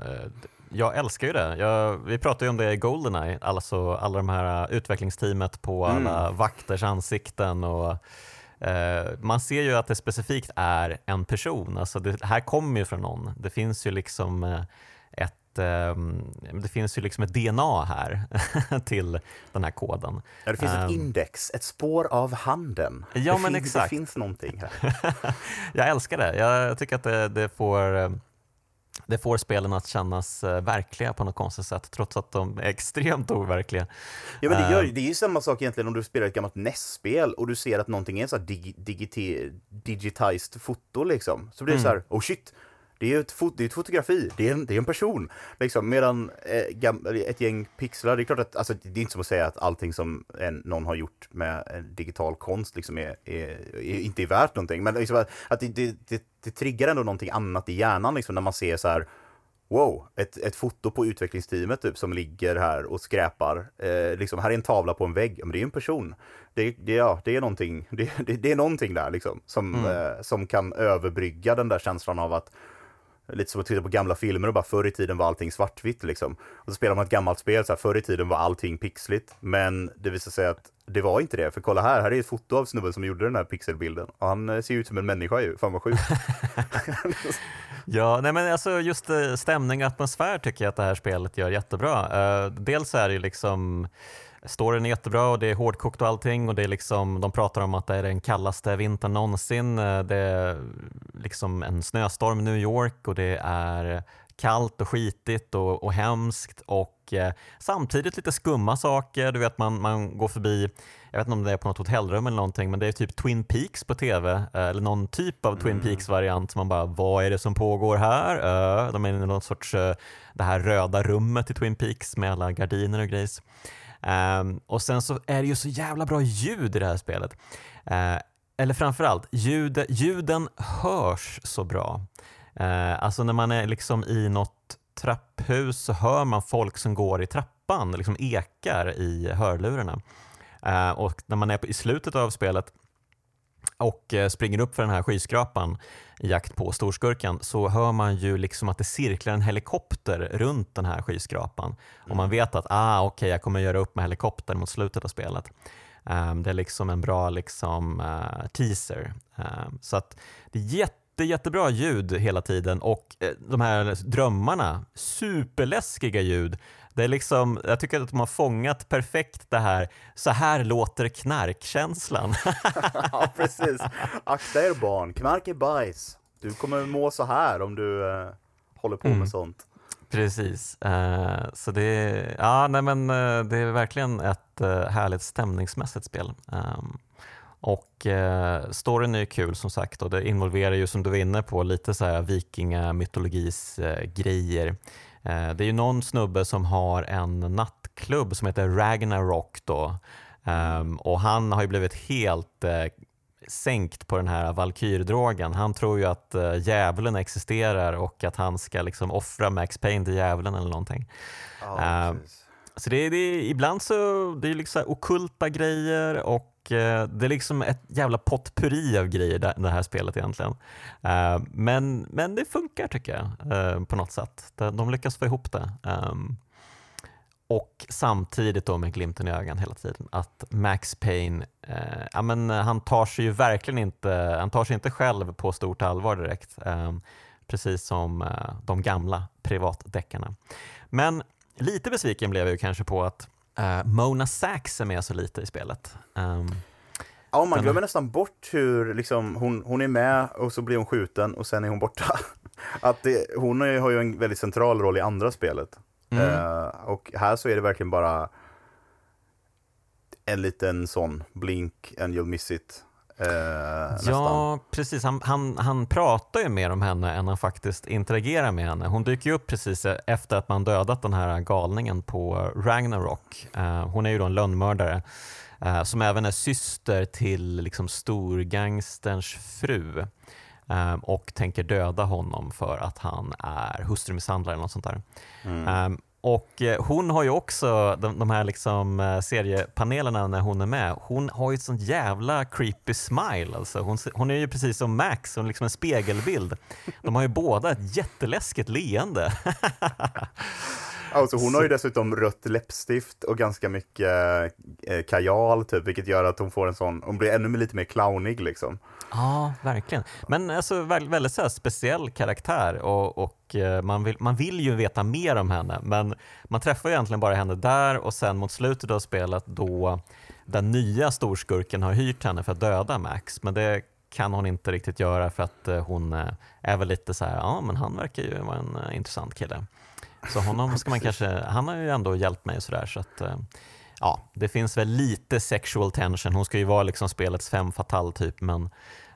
jag älskar ju det. Jag, vi pratade ju om det i Goldeneye, alltså alla de här utvecklingsteamet på mm. alla vakters ansikten. och uh, Man ser ju att det specifikt är en person. Alltså det här kommer ju från någon. Det finns ju liksom uh, Ehm, det finns ju liksom ett DNA här [LAUGHS] till den här koden. Ja, det finns ett ehm. index, ett spår av handen. Ja, det men finns, exakt. Det finns någonting här. [LAUGHS] jag älskar det. Jag tycker att det, det får det får spelen att kännas eh, verkliga på något konstigt sätt, trots att de är extremt overkliga. Ja, men det, gör, ehm. det är ju samma sak egentligen om du spelar ett gammalt NES-spel och du ser att någonting är så dig, digiti, digitized foto liksom. Så blir det mm. så här, oh shit, det är ett, fot, det är ett fotografi, det är en, det är en person. Liksom, medan eh, ett gäng pixlar, det är klart att alltså, det är inte som att säga att allting som en, någon har gjort med digital konst liksom är, är, är, inte är värt någonting. Men liksom, att det, det, det, det triggar ändå någonting annat i hjärnan liksom, när man ser så här Wow, ett, ett foto på utvecklingsteamet typ, som ligger här och skräpar. Eh, liksom, här är en tavla på en vägg, men det är en person. Det, det, ja, det, är, någonting, [LAUGHS] det, det, det är någonting där liksom, som, mm. eh, som kan överbrygga den där känslan av att Lite som att titta på gamla filmer och bara förr i tiden var allting svartvitt liksom. Och så spelar man ett gammalt spel, så här, förr i tiden var allting pixligt. Men det visar sig att det var inte det, för kolla här, här är ett foto av snubben som gjorde den här pixelbilden. Och han eh, ser ser ut som en människa ju, fan vad sjukt. [LAUGHS] ja, nej men alltså just eh, stämning och atmosfär tycker jag att det här spelet gör jättebra. Eh, dels är det ju liksom Storyn är jättebra och det är hårdkokt och allting och det är liksom, de pratar om att det är den kallaste vintern någonsin. Eh, det är liksom en snöstorm i New York och det är kallt och skitigt och, och hemskt och eh, samtidigt lite skumma saker. Du vet man, man går förbi, jag vet inte om det är på något hotellrum eller någonting, men det är typ Twin Peaks på tv eh, eller någon typ av Twin mm. Peaks-variant. Man bara, vad är det som pågår här? Eh, de är i någon sorts, eh, det här röda rummet i Twin Peaks med alla gardiner och grejs. Um, och sen så är det ju så jävla bra ljud i det här spelet. Uh, eller framförallt, ljud, ljuden hörs så bra. Uh, alltså när man är liksom i något trapphus så hör man folk som går i trappan, liksom ekar i hörlurarna. Uh, och när man är i slutet av spelet och eh, springer upp för den här skyskrapan i jakt på storskurken så hör man ju liksom att det cirklar en helikopter runt den här skyskrapan. Mm. Och man mm. vet att ah, okay, jag kommer göra upp med helikoptern mot slutet av spelet. Um, det är liksom en bra liksom, uh, teaser. Um, så att det är jätte, jättebra ljud hela tiden och uh, de här drömmarna, superläskiga ljud det är liksom, jag tycker att de har fångat perfekt det här, så här låter knarkkänslan. [LAUGHS] ja, precis. Akta er barn, knark är bajs. Du kommer må så här om du uh, håller på mm. med sånt. Precis, uh, så det är, ja, nej, men, uh, det är verkligen ett härligt stämningsmässigt spel. Um, och eh, storyn är ju kul som sagt och det involverar ju som du var inne på lite så här vikingamytologis eh, grejer. Eh, det är ju någon snubbe som har en nattklubb som heter Ragnarok då. Um, och han har ju blivit helt uh, sänkt på den här valkyrdrogen. Han tror ju att uh, djävulen existerar och att han ska liksom offra Max Payne till djävulen eller någonting. Oh, um, så det är, det är, ibland så det är liksom okulta grejer och Eh, Eh, det är liksom ett jävla potpurri av grejer det här spelet egentligen. Eh, men, men det funkar tycker jag eh, på något sätt. De lyckas få ihop det. Ehm, och samtidigt då med glimten i ögat hela tiden att Max Payne, ja, men han tar sig ju verkligen inte, han tar sig inte själv på stort allvar direkt. Ehm, precis som de gamla privatdeckarna. Men lite besviken blev jag ju kanske på att Uh, Mona Sachs är med så lite i spelet. Um, ja, man glömmer nästan bort hur liksom, hon, hon är med och så blir hon skjuten och sen är hon borta. [LAUGHS] Att det, hon har ju en väldigt central roll i andra spelet. Mm. Uh, och här så är det verkligen bara en liten sån blink and you'll miss it Eh, ja, precis. Han, han, han pratar ju mer om henne än han faktiskt interagerar med henne. Hon dyker ju upp precis efter att man dödat den här galningen på Ragnarok. Eh, hon är ju då en lönnmördare eh, som även är syster till liksom, storgangsterns fru eh, och tänker döda honom för att han är hustrumisshandlare eller något sånt där. Mm. Och eh, hon har ju också de, de här liksom eh, seriepanelerna när hon är med. Hon har ju ett sånt jävla creepy smile. Alltså. Hon, hon är ju precis som Max, hon är liksom en spegelbild. De har ju båda ett jätteläskigt leende. [LAUGHS] Alltså hon har ju dessutom rött läppstift och ganska mycket eh, kajal typ, vilket gör att hon får en sån, hon blir ännu lite mer clownig liksom. Ja, verkligen. Men alltså väldigt, så speciell karaktär och, och eh, man, vill, man vill ju veta mer om henne, men man träffar ju egentligen bara henne där och sen mot slutet av spelet då den nya storskurken har hyrt henne för att döda Max, men det kan hon inte riktigt göra för att eh, hon är väl lite så här, ja men han verkar ju vara en intressant kille. Så honom ska man kanske, han har ju ändå hjälpt mig och sådär så att ja, det finns väl lite sexual tension. Hon ska ju vara liksom spelets fem fatal typ, men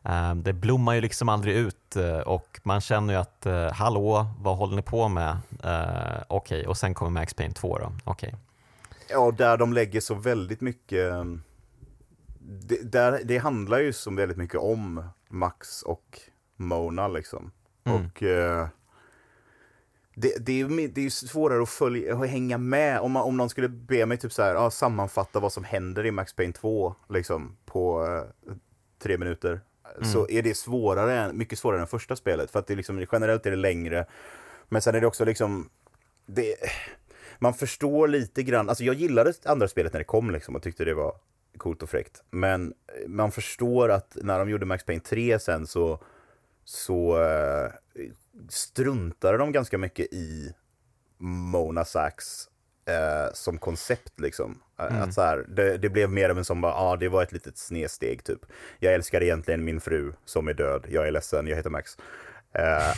uh, det blommar ju liksom aldrig ut uh, och man känner ju att hallå, vad håller ni på med? Okej, okay. och sen kommer Max Payne 2 då. Okay. Ja, där de lägger så väldigt mycket det, där, det handlar ju så väldigt mycket om Max och Mona liksom. Mm. Och det, det, är, det är svårare att, följa, att hänga med. Om, man, om någon skulle be mig typ så här, ja, sammanfatta vad som händer i Max Payne 2 liksom, på uh, tre minuter. Mm. Så är det svårare, mycket svårare än första spelet. För att det liksom, generellt är det längre. Men sen är det också liksom... Det, man förstår lite grann, alltså jag gillade andra spelet när det kom liksom och tyckte det var coolt och fräckt. Men man förstår att när de gjorde Max Payne 3 sen så, så uh, struntade de ganska mycket i Mona Sachs eh, som koncept liksom. Eh, mm. Att så här, det, det, blev mer av en som bara, ah, det var ett litet snedsteg typ. Jag älskar egentligen min fru som är död, jag är ledsen, jag heter Max. Eh,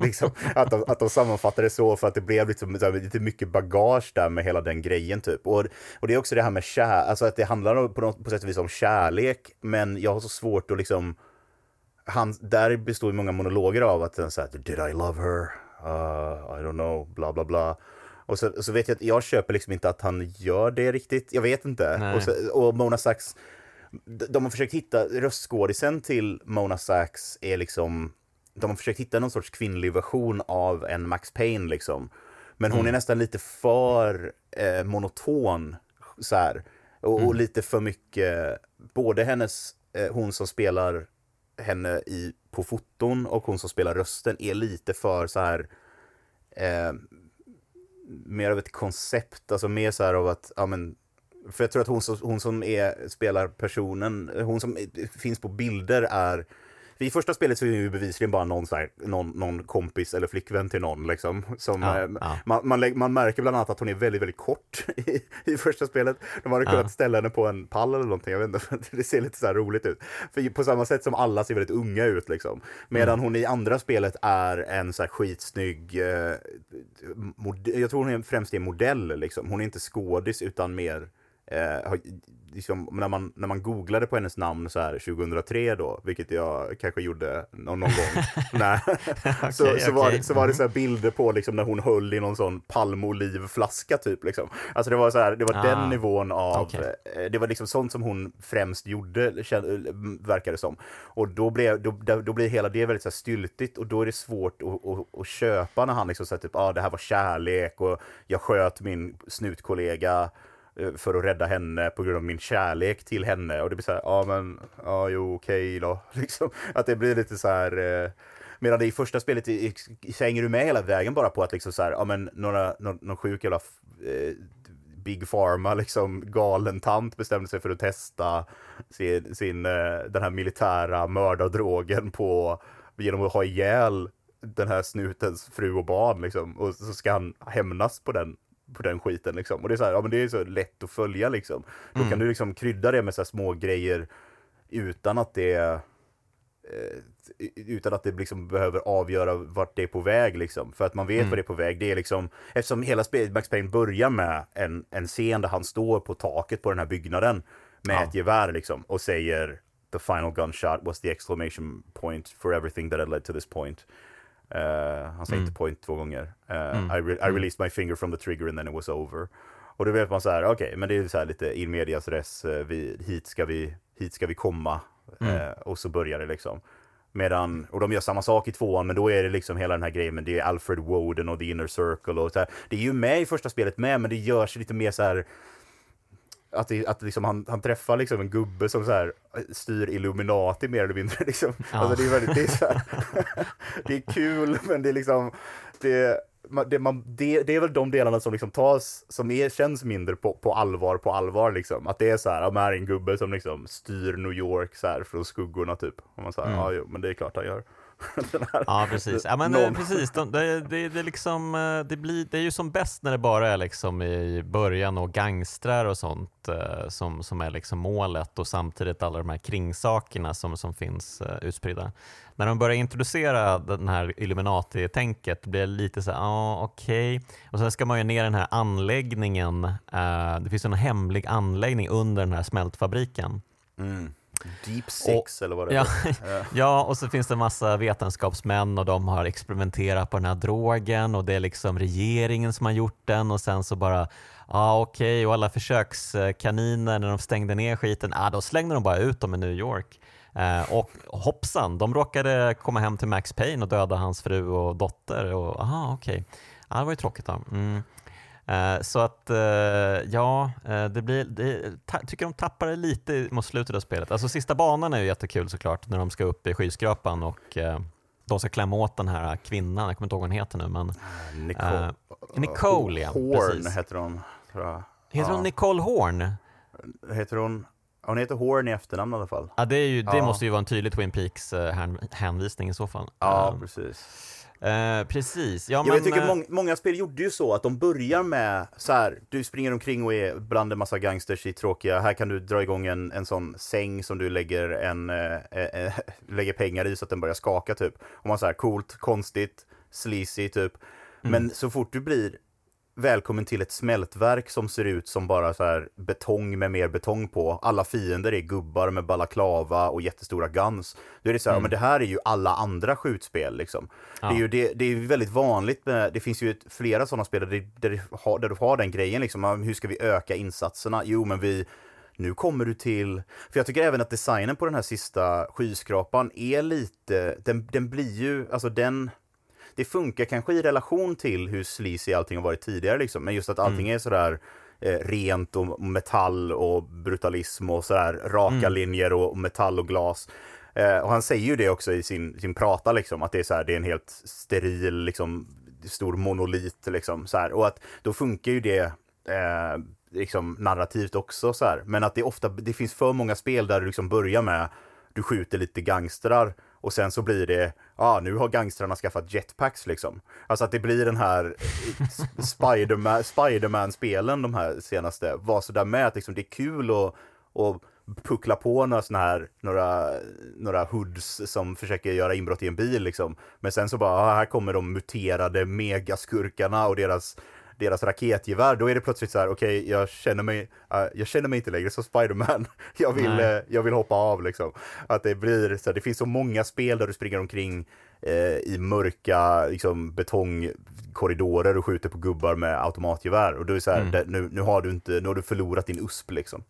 [LAUGHS] liksom, att, de, att de sammanfattade så för att det blev liksom, lite mycket bagage där med hela den grejen typ. Och, och det är också det här med kär, alltså att det handlar på, något, på sätt och vis om kärlek, men jag har så svårt att liksom han, där består ju många monologer av att den säger Did I love her? Uh, I don't know, bla bla bla. Och så, så vet jag att jag köper liksom inte att han gör det riktigt. Jag vet inte. Och, så, och, Mona Sachs, de har försökt hitta, röstskådisen till Mona Sachs är liksom, de har försökt hitta någon sorts kvinnlig version av en Max Payne liksom. Men hon mm. är nästan lite för eh, monoton så här. Och, mm. och, lite för mycket, både hennes, eh, hon som spelar henne i, på foton och hon som spelar rösten är lite för så här eh, mer av ett koncept, alltså mer så här av att, ja men för jag tror att hon som, hon som är, spelar personen, hon som finns på bilder är i första spelet så är det ju bevisligen bara någon, här, någon, någon kompis eller flickvän till någon. Liksom, som, ja, eh, ja. Man, man, man, märker bland annat att hon är väldigt, väldigt kort [LAUGHS] i, i första spelet. De hade kunnat ja. ställa henne på en pall eller någonting, jag vet inte, [LAUGHS] det ser lite så roligt ut. För på samma sätt som alla ser väldigt unga ut liksom. Medan mm. hon i andra spelet är en så här skitsnygg, eh, jag tror hon är främst är modell liksom. Hon är inte skådis utan mer eh, liksom, när, man, när man googlade på hennes namn så här 2003 då, vilket jag kanske gjorde någon, någon gång, [LAUGHS] Nej. okay, så, så, var, så var det så här bilder på liksom, när hon höll i någon sån palmolivflaska typ. Liksom. Alltså det var, så här, det var ah, den nivån av, okay. Eh, det var liksom sånt som hon främst gjorde, verkar det som. Och då, blev, då, då blir hela det väldigt så här, styltigt och då är det svårt att, att, att köpa när han liksom säger typ, ah, det här var kärlek och jag sköt min snutkollega Eh, Eh, för att rädda henne på grund av min kärlek till henne. Och det blir så här, ja men, ja jo okej då. [LAUGHS] Liksom, att det blir lite så här... Eh, medan det i första spelet i, i, hänger du med hela vägen bara på att liksom så här, ja men några, någon, någon sjuk jävla eh, Big Pharma, liksom galen tant bestämde sig för att testa sin, sin eh, den här militära mördardrogen på, genom att ha ihjäl den här snutens fru och barn liksom. Och så ska han hämnas på den på den skiten liksom. Och det är så här, ja men det är så lätt att följa liksom. Då mm. kan du liksom krydda det med så små grejer utan att det eh, utan att det liksom behöver avgöra vart det är på väg liksom. För att man vet mm. vad det är på väg. Det är liksom, eftersom hela Max Payne börjar med en, en scen där han står på taket på den här byggnaden med ja. ett gevär liksom och säger The final gunshot was the exclamation point for everything that had led to this point. Uh, han säger mm. inte point två gånger. Uh, mm. I, re I, mm. released my finger from the trigger and then it was over. Och då vet man så här, okej, okay, men det är så här lite in medias res, eh, vi, hit, ska vi, hit ska vi komma. Mm. Eh, och så börjar det liksom. Medan, och de gör samma sak i tvåan, men då är det liksom hela den här grejen, men det är Alfred Woden och The Inner Circle och så här. Det är ju med i första spelet med, men det görs lite mer så här att, det, att liksom han, han träffar liksom en gubbe som så här styr Illuminati mer eller mindre. [LAUGHS] Liksom. Ja. Alltså det, är väldigt, det, är så här, [LAUGHS] det är kul, men det är liksom... Det, det, man, det, det, är väl de delarna som liksom tas, som är, känns mindre på, på allvar, på allvar liksom. Att det är så här, här är en gubbe som liksom styr New York så här från skuggorna typ. Och man säger, mm. ja jo, men det är klart han gör. [LAUGHS] ja, precis. Ja, men, eh, precis. De, det, det, det, liksom, eh, det, blir, det är ju som bäst när det bara är liksom i början och gangstrar och sånt eh, som, som är liksom målet och samtidigt alla de här kringsakerna som, som finns utspridda. När de börjar introducera den här Illuminati-tänket blir det lite så här, ja ah, okej. Okay. Och sen ska man ju ner den här anläggningen. det finns en hemlig anläggning under den här smältfabriken. Mm. Deep Six och, eller vad det ja, är. [LAUGHS] ja, och så finns det en massa vetenskapsmän och de har experimenterat på den här drogen och det är liksom regeringen som har gjort den och sen så bara, ja ah, okej, okay. och alla försökskaniner när de stängde ner skiten, ah, då slängde de bara ut dem i New York. Eh, och hoppsan, de råkade komma hem till Max Payne och döda hans fru och dotter. Och, aha, okej. Okay. Ah, det var ju tråkigt då. Mm. Eh, så att eh, ja, eh, det blir, det, tycker de tappar det lite mot slutet av spelet. Alltså sista banan är ju jättekul såklart när de ska upp i skyskrapan och de ska klämma åt den här kvinnan, jag kommer inte ihåg vad hon heter nu men Nicole, uh, Nicole ja, Horn precis. heter hon. Heter hon Nicole Horn? Heter hon hon heter Horn i efternamn i alla fall. Ja, det, ju, det ja. måste ju vara en tydlig Twin Peaks hänvisning i så fall. Ja, um, precis. Eh, precis. Ja, men, jag tycker uh... många, många, spel gjorde ju så att de börjar med så här, du springer omkring och är bland en massa gangsters i tråkiga, här kan du dra igång en, en sån säng som du lägger, en, äh, äh, [LAUGHS] lägger pengar i så att den börjar skaka typ. Och man så här, coolt, konstigt, sleazy typ. Mm. Men så fort du blir välkommen till ett smältverk som ser ut som bara så här betong med mer betong på. Alla fiender är gubbar med balaklava och jättestora guns. Då är det så här, mm. men det här är ju alla andra skjutspel liksom. Ja. Det är ju det, det är väldigt vanligt med, det finns ju ett, flera sådana spel där, det, där, det har, där du har den grejen liksom. Hur ska vi öka insatserna? Jo, men vi nu kommer du till... För jag tycker även att designen på den här sista skyskrapan är lite, den, den blir ju, alltså den det funkar kanske i relation till hur sleazy allting har varit tidigare liksom, men just att allting mm. är sådär eh, rent och metall och brutalism och sådär raka mm. linjer och metall och glas. Eh, och han säger ju det också i sin, sin prata liksom, att det är så här, det är en helt steril liksom stor monolit liksom så här. och att då funkar ju det eh, liksom narrativt också så här. Men att det ofta, det finns för många spel där du liksom börjar med du skjuter lite gangstrar och sen så blir det, ja ah, nu har gangstrarna skaffat jetpacks liksom. Alltså att det blir den här eh, Spiderman, Spiderman-spelen de här senaste var sådär med att liksom, det är kul att, att puckla på några såna här, några, några hoods som försöker göra inbrott i en bil liksom. Men sen så bara, ah, här kommer de muterade megaskurkarna och deras deras raketgevär, då är det plötsligt så här, okej, okay, jag känner mig, uh, jag känner mig inte längre som Spiderman. [LAUGHS] jag vill, uh, jag vill hoppa av liksom. Att det blir så här, det finns så många spel där du springer omkring uh, i mörka liksom, betongkorridorer och skjuter på gubbar med automatgevär. Och då är så här, mm. det, nu, nu har du inte, nu har du förlorat din USP liksom.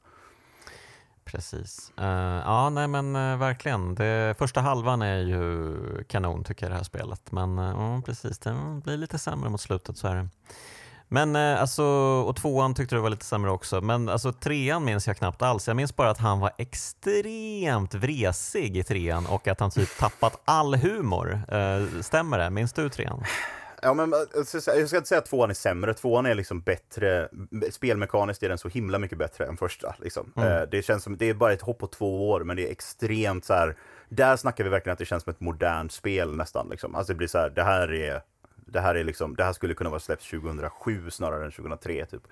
Precis. Uh, ja, nej men uh, verkligen. Det, första halvan är ju kanon tycker jag det här spelet. Men uh, precis, det blir lite sämre mot slutet så är det. Men eh, alltså, och tvåan tyckte du var lite sämre också, men alltså trean minns jag knappt alls. Jag minns bara att han var extremt vresig i trean och att han typ tappat all humor. Eh, stämmer det? Minns du trean? Ja, men eh, jag ska inte säga att tvåan är sämre, tvåan är liksom bättre, spelmekaniskt är den så himla mycket bättre än första. Liksom. Mm. Det känns som, det är bara ett hopp på två år, men det är extremt så här, där snackar vi verkligen att det känns som ett modernt spel nästan. Liksom. Alltså det blir så här, det här är det här, är liksom, det här skulle kunna vara släppt 2007 snarare än 2003. Typ.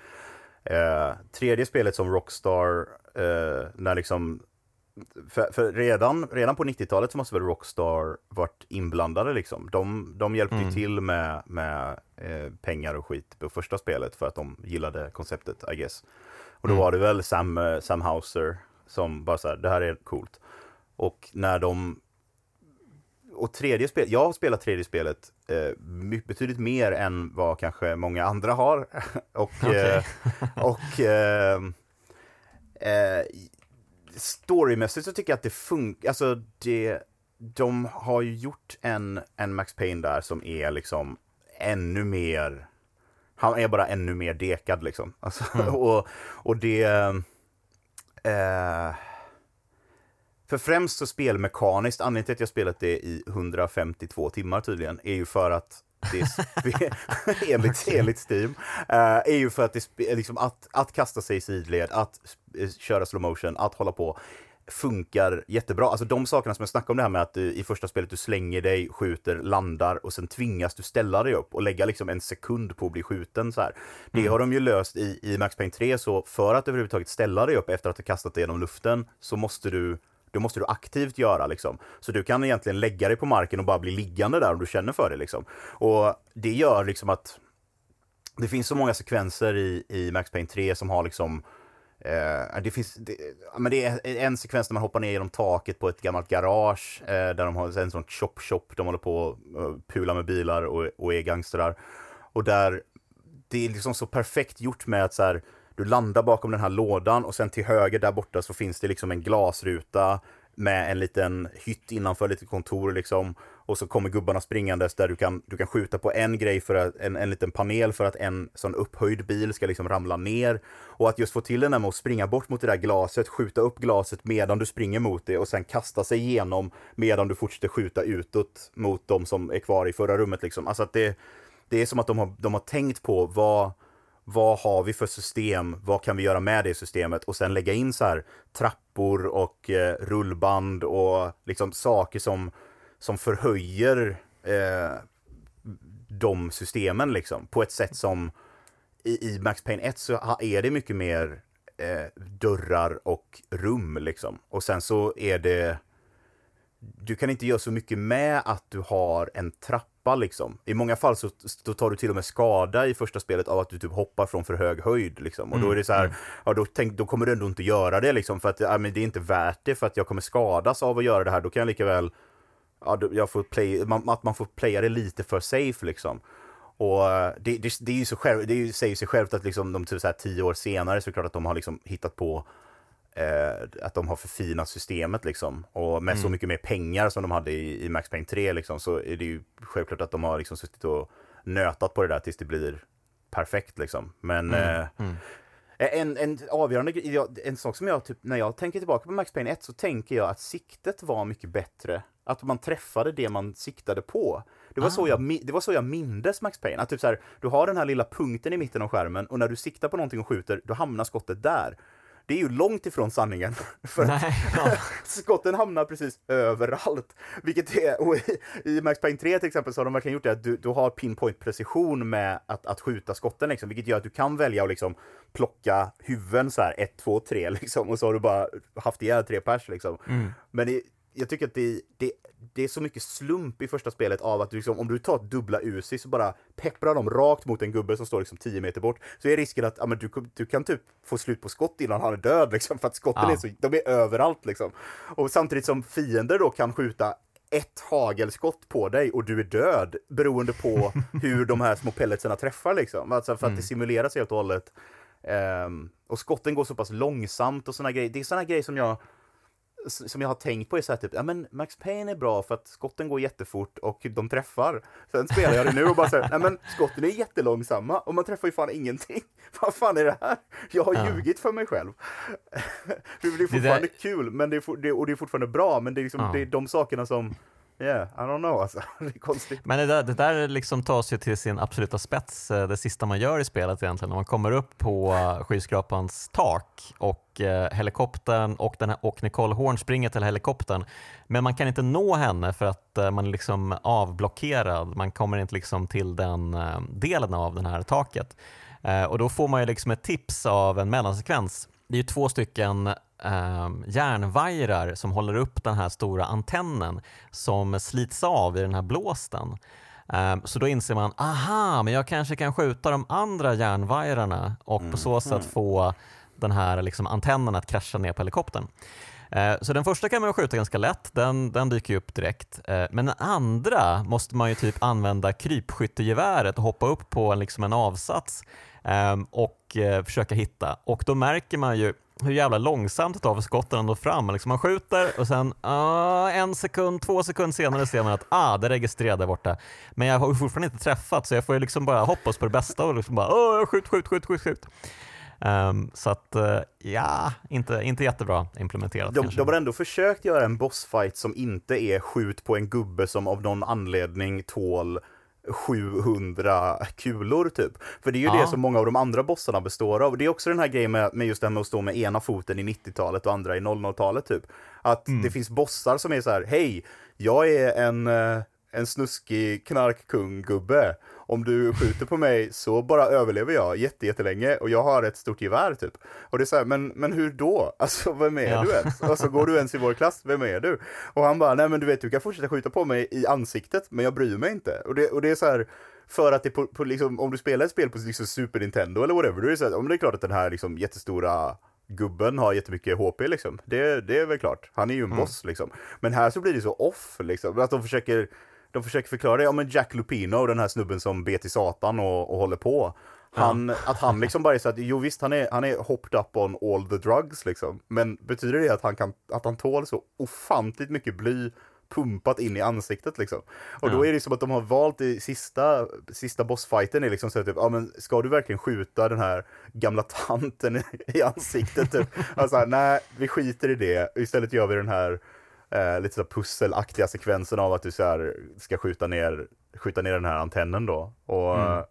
Eh, tredje spelet som Rockstar, eh, när liksom för, för, redan, redan på 90-talet så måste väl Rockstar varit inblandade liksom. De, de hjälpte mm. till med, med eh, pengar och skit på första spelet för att de gillade konceptet, I guess. Och då mm. var det väl Sam, eh, Sam Hauser som bara så här, det här är coolt. Och när de och tredje spel, jag har spelat tredje spelet eh, betydligt mer än vad kanske många andra har. och okay. eh, och eh, [LAUGHS] eh, storymässigt så tycker jag att det funkar, alltså det, de har ju gjort en, en Max Payne där som är liksom ännu mer, han är bara ännu mer dekad liksom. Alltså, mm. [LAUGHS] och, och det, eh, för främst så spelmekaniskt, anledningen till att jag spelat det i 152 timmar tydligen, är ju för att det är [LAUGHS] enligt, [LAUGHS] enligt Steam, uh, är ju för att det liksom att, att kasta sig i sidled, att köra slow motion, att hålla på funkar jättebra. Alltså de sakerna som jag snackade om det här med att du i första spelet du slänger dig, skjuter, landar och sen tvingas du ställa dig upp och lägga liksom en sekund på att bli skjuten så här. Det mm. har de ju löst i, i Max Payne 3 så för att överhuvudtaget ställa dig upp efter att ha kastat dig genom luften så måste du då måste du aktivt göra liksom. Så du kan egentligen lägga dig på marken och bara bli liggande där om du känner för det liksom. Och det gör liksom att det finns så många sekvenser i, i Max Payne 3 som har liksom Eh, det finns, det, men det är en sekvens där man hoppar ner genom taket på ett gammalt garage eh, där de har en sån chop-chop, de håller på att pular pula med bilar och, och är gangstrar. Och där, det är liksom så perfekt gjort med att så här, du landar bakom den här lådan och sen till höger där borta så finns det liksom en glasruta med en liten hytt innanför, lite kontor liksom. Och så kommer gubbarna springandes där du kan, du kan skjuta på en grej för att, en, en liten panel för att en sån upphöjd bil ska liksom ramla ner. Och att just få till den där med att springa bort mot det där glaset, skjuta upp glaset medan du springer mot det och sen kasta sig igenom medan du fortsätter skjuta utåt mot de som är kvar i förra rummet liksom. Alltså att det, det är som att de har, de har tänkt på vad vad har vi för system, vad kan vi göra med det systemet? Och sen lägga in så här trappor och eh, rullband och liksom saker som, som förhöjer eh, de systemen liksom på ett sätt som i, i Max Payne 1 så är det mycket mer eh, dörrar och rum liksom. Och sen så är det du kan inte göra så mycket med att du har en trappa liksom. I många fall så, så tar du till och med skada i första spelet av att du typ hoppar från för hög höjd liksom. Och då är det så här, mm. ja då, tänk, då kommer du ändå inte göra det liksom för att ja, men det är inte värt det för att jag kommer skadas av att göra det här. Då kan jag lika väl, ja, jag får play, man, att man får playa det lite för safe liksom. Och eh, det, det, det är ju så själv, det säger sig självt att liksom de typ så här tio år senare så är det klart att de har liksom hittat på eh, att de har förfinat systemet liksom. Och med mm. så mycket mer pengar som de hade i, i Max Payne 3 liksom, så är det ju självklart att de har liksom suttit och nötat på det där tills det blir perfekt liksom. Men mm. Eh, mm. En, en avgörande en sak som jag, typ, när jag tänker tillbaka på Max Payne 1 så tänker jag att siktet var mycket bättre. Att man träffade det man siktade på. Det var, ah. så, jag, det var så jag mindes Max Payne. Att typ så här, du har den här lilla punkten i mitten av skärmen och när du siktar på någonting och skjuter, då hamnar skottet där det är ju långt ifrån sanningen. [LAUGHS] För Nej, ja. [LAUGHS] skotten hamnar precis överallt. Vilket är, och i, i Max Payne 3 till exempel så har de verkligen gjort det att du, du har pinpoint precision med att, att skjuta skotten liksom, vilket gör att du kan välja att liksom plocka huvuden så här 1, 2, 3 liksom och så har du bara haft ihjäl tre pers liksom. Mm. Men i, jag tycker att det, det, det är så mycket slump i första spelet av att du liksom, om du tar dubbla Uzi så bara pepprar de rakt mot en gubbe som står liksom 10 meter bort. Så är risken att ja, men du, du kan typ få slut på skott innan han är död liksom, för att skotten ja. är så, de är överallt liksom. Och samtidigt som fiender då kan skjuta ett hagelskott på dig och du är död beroende på [LAUGHS] hur de här små pelletsarna träffar liksom. Alltså för att mm. det simuleras helt och hållet. Um, och skotten går så pass långsamt och såna grejer. Det är såna grejer som jag som jag har tänkt på är så här, typ, ja men Max Payne är bra för att skotten går jättefort och de träffar. Sen spelar jag det nu och bara säger, nej men skotten är jättelångsamma och man träffar ju fan ingenting. [LAUGHS] Vad fan är det här? Jag har ja. ljugit för mig själv. det är fortfarande det där... kul, men det är, och det är fortfarande bra, men det är, liksom, ja. det är de sakerna som Yeah, I don't know alltså. [LAUGHS] Det är konstigt. Men det där, det där liksom tas ju till sin absoluta spets eh, det sista man gör i spelet egentligen. När man kommer upp på skyskrapans tak och eh, helikoptern och, den här, och Nicole Horn springer till helikoptern. Men man kan inte nå henne för att eh, man är liksom avblockerad. Man kommer inte liksom till den eh, delen av det här taket. Och då får man ju liksom ett tips av en mellansekvens. Det är ju två stycken eh, järnvajrar som håller upp den här stora antennen som slits av i den här blåsten. Eh, så då inser man, aha, men jag kanske kan skjuta de andra järnvajrarna och på så sätt få den här liksom, antennen att krascha ner på helikoptern. Eh, så den första kan man skjuta ganska lätt, den, den dyker upp direkt. Eh, men den andra måste man ju typ använda krypskyttegeväret och hoppa upp på liksom en avsats ehm, och eh, försöka hitta. Och då märker man ju hur jävla långsamt det tar för skotten att nå fram. Liksom man skjuter och sen uh, en sekund, två sekunder senare ser man att ah, det registrerade där borta. Men jag har fortfarande inte träffat så jag får liksom bara hoppas på det bästa och liksom bara oh, skjut, skjut, skjut, skjut, skjut. Um, så att, uh, ja, inte, inte jättebra implementerat. De, de har ändå försökt göra en bossfight som inte är skjut på en gubbe som av någon anledning tål 700 kulor typ. För det är ju ja. det som många av de andra bossarna består av. Det är också den här grejen med, med just det här med att stå med ena foten i 90-talet och andra i 00-talet typ. Att mm. det finns bossar som är så här, hej, jag är en, eh, en snuskig knarkkung-gubbe om du skjuter på mig så bara överlever jag jättelänge och jag har ett stort gevär typ. Och det är så här, men, men hur då? [LAUGHS] Alltså vem är ja. du ens? Alltså går du ens i vår klass? Vem är du? Och han bara, nej men du vet du kan fortsätta skjuta på mig i ansiktet men jag bryr mig inte. Och det, och det är så här, för att det på, på liksom, om du spelar ett spel på liksom Super Nintendo eller whatever, då är det så här, om det är klart att den här liksom jättestora gubben har jättemycket HP liksom. Det, det är väl klart. Han är ju en mm. boss liksom. Men här så blir det så off liksom. Att de försöker de försöker förklara det, ja men Jack Lupino, den här snubben som ber till Satan och, och håller på. Han, ja. Att han liksom bara är så att, jo visst han är, han är hopped up on all the drugs liksom. Men betyder det att han, kan, att han tål så ofantligt mycket bly pumpat in i ansiktet liksom. Och ja. då är det som att de har valt i sista, sista bossfighten är liksom så att typ, ja men ska du verkligen skjuta den här gamla tanten i, i ansiktet typ? [LAUGHS] Alltså nej, vi skiter i det, istället gör vi den här eh, lite så pusselaktiga sekvensen av att du så ska skjuta ner, skjuta ner den här antennen då. Och, mm.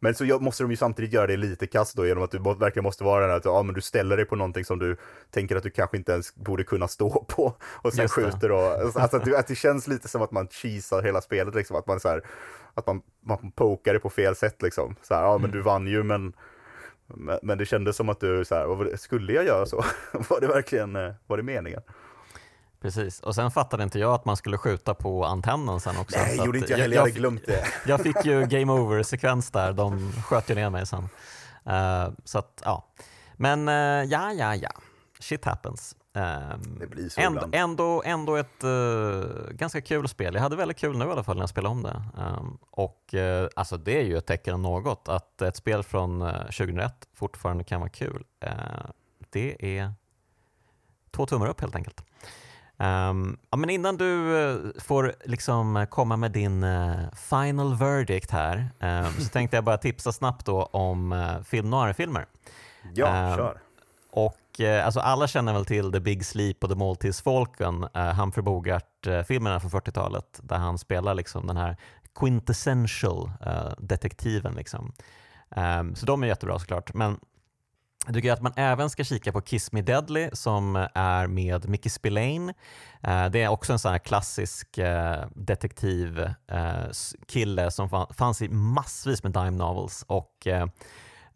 Men så måste de ju samtidigt göra det lite kast då genom att du verkligen måste vara den här att ja, men du ställer dig på någonting som du tänker att du kanske inte ens borde kunna stå på och sen skjuter då. Alltså att, du, att det känns lite som att man cheesar hela spelet liksom, att man så här, att man, man pokar det på fel sätt liksom. Så här, ja men mm. du vann ju men men det kändes som att du så här, skulle jag göra så? [LAUGHS] var det verkligen, eh, var det meningen? Precis, och sen fattade inte jag att man skulle skjuta på antennen sen också. Nej, gjorde inte jag heller, jag hade glömt det. [LAUGHS] Jag fick ju game over-sekvens där, de sköt ju ner mig sen. Uh, så att, ja. Men uh, ja, ja, ja. Shit happens. Um, det blir så ändå, ändå, ändå ett uh, ganska kul spel. Jag hade väldigt kul nu i alla fall när jag spelade om det. Um, och uh, alltså det är ju ett tecken om något, att ett spel från uh, 2001 fortfarande kan vara kul. det är två tummar upp helt enkelt. Um, ja, men innan du uh, får liksom komma med din uh, final verdict här um, så [LAUGHS] tänkte jag bara tipsa snabbt då om uh, film noir-filmer. Ja, um, kör. Och alltså alla känner väl till The Big Sleep och The Maltese Falcon, uh, Humphrey Bogart-filmerna från 40-talet där han spelar liksom den här quintessential detektiven. Liksom. så de är jättebra såklart. Men jag tycker att man även ska kika på Kiss Me Deadly som är med Mickey Spillane. Eh, det är också en sån här klassisk eh, detektivkille eh, som fanns i massvis med dime novels och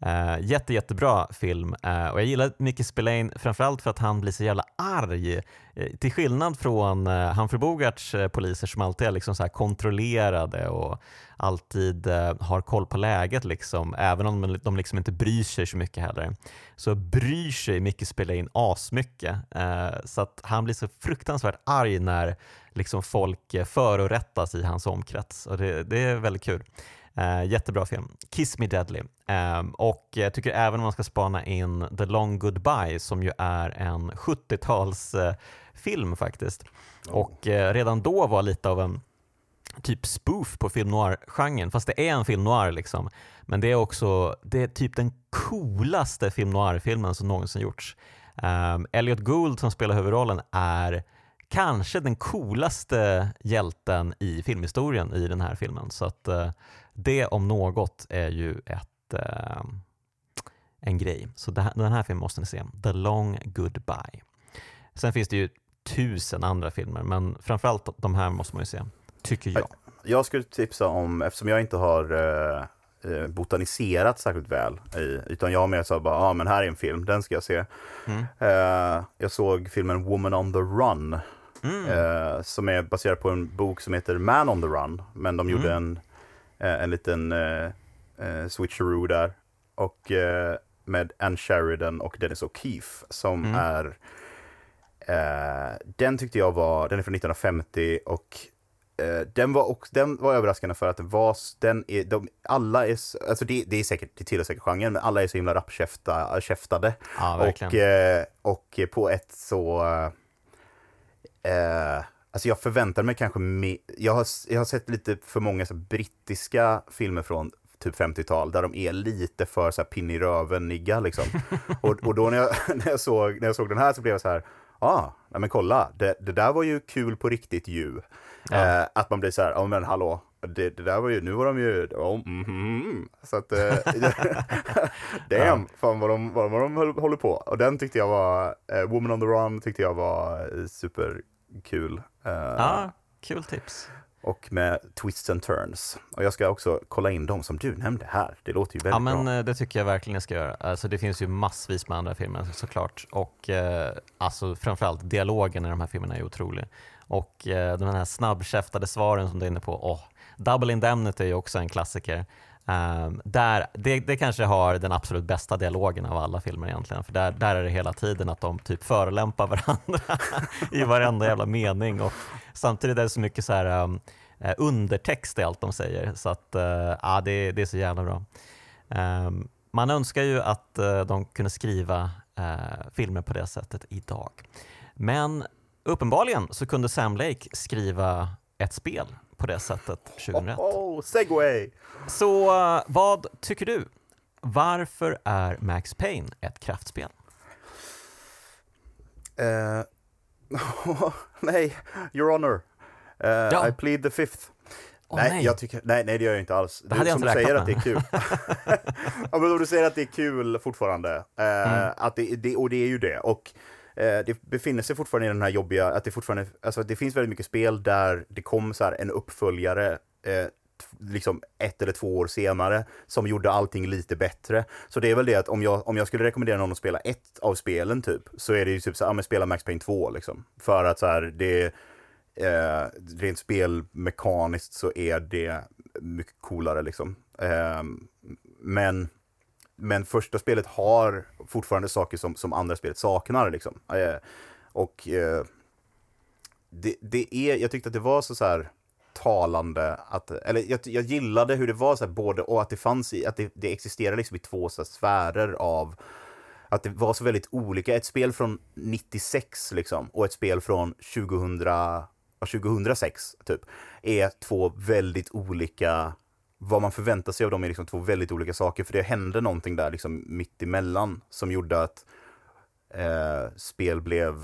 Uh, jätte, jättebra film uh, och jag gillar Mickey Spillane framförallt för att han blir så jävla arg. Uh, till skillnad från uh, Humphrey Bogarts poliser som alltid är liksom så här kontrollerade och alltid har koll på läget, liksom, även om de liksom inte bryr sig så mycket heller, så bryr sig Mickey Spillane asmycket. så att han blir så fruktansvärt arg när liksom folk förorättas i hans omkrets och det, det är väldigt kul. Uh, jättebra film. Kiss Me Deadly. Um, och jag tycker även man ska spana in The Long Goodbye som ju är en 70-talsfilm uh, faktiskt. Och uh, redan då var lite av en typ spoof på film noir-genren, fast det är en film noir liksom. Men det är också det är typ den coolaste film noir-filmen som någonsin gjorts. Um, Elliot Gould som spelar huvudrollen är kanske den coolaste hjälten i filmhistorien i den här filmen. Så att uh, det om något är ju ett, uh, en grej. Så här, den här filmen måste ni se, The Long Goodbye. Sen finns det ju tusen andra filmer, men framförallt de här måste man ju se, tycker jag. Jag skulle tipsa om, eftersom jag inte har uh, botaniserat särskilt väl i, utan jag mer så bara, ja ah, men här är en film, den ska jag se. Mm. Uh, jag såg filmen Woman on the Run Mm. Eh, som är baserad på en bok som heter Man on the Run. Men de gjorde mm. en, eh, en liten eh, eh, switcheroo där. Och eh, med Anne Sheridan och Dennis O'Keefe som mm. är Eh, den tyckte jag var, den är från 1950 och eh, den var, också, den var överraskande för att det var, den är, de, alla är, alltså det, det är säkert, det tillhör säkert genren, men alla är så himla rappkäftade. Ja, och, eh, och på ett så, eh, alltså jag förväntar mig kanske mer, jag har, jag har sett lite för många så brittiska filmer från typ 50-tal där de är lite för så här pinn i röven-nigga liksom. [LAUGHS] och, och då när jag, [LAUGHS] när, jag såg, när jag såg den här så blev jag så här, ah, nej men kolla, det, det där var ju kul på riktigt ju. Ja. Eh, att man blir så här, ja men hallå, det, det där var ju, nu var de ju, oh, mhm. så att, eh, [LAUGHS] damn, fan vad de, vad, vad de håller på. Och den tyckte jag var, eh, Woman on the Run tyckte jag var eh, superkul. Eh, Ja, kul tips. och med twists and turns. Och jag ska också kolla in dem som du nämnde här. Det låter ju väldigt Ja, men bra. eh, det tycker jag verkligen jag ska göra. Alltså, det finns ju massvis med andra filmer såklart. Och eh, alltså, framförallt dialogen i de här filmerna är otrolig. Och eh, den här snabbkäftade svaren som du är inne på. åh, Double Indemnity är ju också en klassiker. Um, där, det, det kanske har den absolut bästa dialogen av alla filmer egentligen. För där, där är det hela tiden att de typ förolämpar varandra [LAUGHS] i varenda jävla mening. Och samtidigt är det så mycket så här, um, undertext i allt de säger. Så att, uh, ja, det, det är så jävla bra. Um, man önskar ju att uh, de kunde skriva uh, filmer på det sättet idag. Men uppenbarligen så kunde Sam Lake skriva ett spel på det sättet 2001. Oh, segway! Så eh, vad tycker du? Varför är Max Payne ett kraftspel? Eh, [LAUGHS] nej, Your Honor. Eh, Ja. I plead the fifth. Åh, nej, nej. jag tycker, nej, nej, det gör jag inte alls. Du, hade jag som inte du säger räknat att det är kul. [LAUGHS] ja, men om du säger att det är kul fortfarande, eh, Mm. att det, det, och det är ju det. Och Eh, det befinner sig fortfarande i den här jobbiga, att det fortfarande, alltså det finns väldigt mycket spel där det kom så här en uppföljare eh, liksom ett eller två år senare som gjorde allting lite bättre. Så det är väl det att om jag, om jag skulle rekommendera någon att spela ett av spelen typ, så är det ju typ så här, ja men spela Max Payne 2 liksom. För att så här, det eh, rent spelmekaniskt så är det mycket coolare liksom. Eh, men, men första spelet har fortfarande saker som, som andra spelet saknar liksom. Eh, och eh, det, det är, jag tyckte att det var så, så här talande att, eller jag, jag gillade hur det var så här både och att det fanns i, att det, det existerade liksom i två så här sfärer av att det var så väldigt olika. Ett spel från 96 liksom och ett spel från 2000, ja, 2006 typ är två väldigt olika vad man förväntar sig av dem är liksom två väldigt olika saker för det hände någonting där liksom mitt emellan som gjorde att eh, spel blev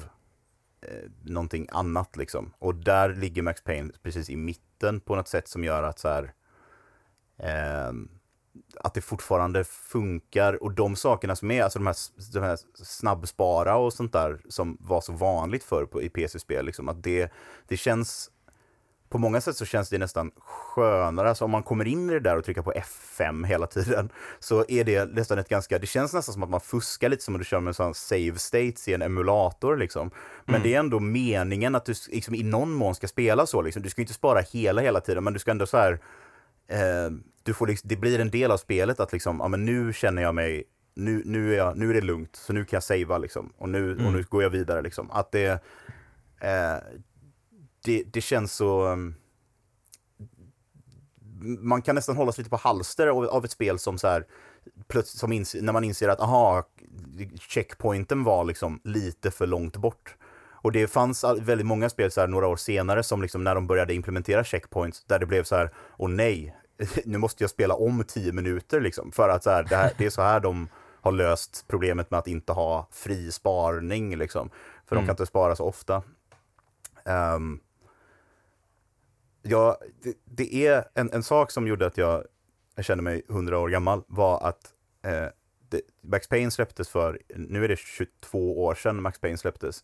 eh, någonting annat liksom. Och där ligger Max Payne precis i mitten på något sätt som gör att så här eh, att det fortfarande funkar och de sakerna som är, alltså de här, de här snabbspara och sånt där som var så vanligt förr på, i PC-spel, liksom, att det, det känns på många sätt så känns det nästan skönare, alltså om man kommer in i det där och trycker på F5 hela tiden så är det nästan ett ganska, det känns nästan som att man fuskar lite som om du kör med en sån save states i en emulator liksom. Men det är ändå meningen att du liksom, i någon mån ska spela så liksom. Du ska inte spara hela hela tiden men du ska ändå så här eh, du får liksom, det blir en del av spelet att liksom, ja men nu känner jag mig, nu, nu, är, jag, nu är det lugnt, så nu kan jag savea liksom. Och nu, och nu går jag vidare liksom. Att det, eh, det, det känns så... um, Man kan nästan hålla sig lite på halster av, av ett spel som så här, plötsligt, som inser, när man inser att aha, checkpointen var liksom lite för långt bort. Och det fanns väldigt många spel så här, några år senare som liksom när de började implementera checkpoints där det blev så här, åh nej, [LAUGHS] nu måste jag spela om tio minuter liksom. För att så här, det, här, det är så här de har löst problemet med att inte ha fri sparning liksom. För de kan inte spara så ofta. Ehm, ja, det, det är en, en sak som gjorde att jag, jag kände mig 100 år gammal var att eh, det, Max Payne släpptes för, nu är det 22 år sedan Max Payne släpptes.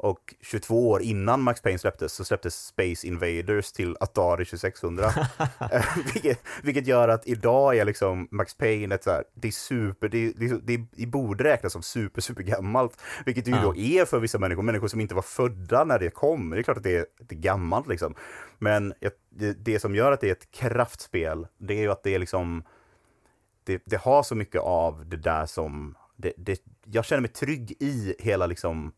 Och 22 år innan Max Payne släpptes så släpptes Space Invaders till Atari 2600. [LAUGHS] Eh, vilket, vilket gör att idag är liksom Max Payne ett så här, det är super, det, det, det, det borde räknas som super, super gammalt. Vilket det ju Ja. då är för vissa människor, människor som inte var födda när det kom. Det är klart att det är, det är gammalt liksom. Men det, det som gör att det är ett kraftspel, det är ju att det är liksom, det, det har så mycket av det där som, det, det, jag känner mig trygg i hela liksom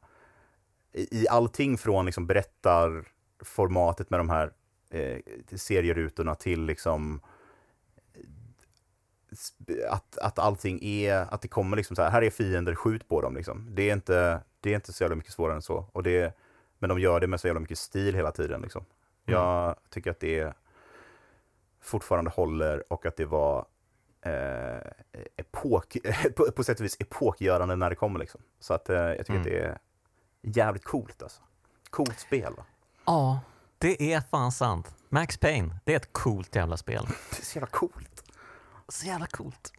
i, allting från liksom berättarformatet med de här eh, serierutorna till liksom att, att allting är, att det kommer liksom så här, här är fiender, skjut på dem liksom. Det är inte, det är inte så jävla mycket svårare än så. Och det, men de gör det med så jävla mycket stil hela tiden liksom. Mm. Jag tycker att det fortfarande håller och att det var eh, epok, [LAUGHS] på, på sätt och vis epokgörande när det kommer liksom. Så att eh, jag tycker mm. att det är jävligt coolt alltså. Coolt spel va? Ja, det är fan sant. Max Payne, det är ett coolt jävla spel. [LAUGHS] Det är så jävla coolt. Så jävla coolt.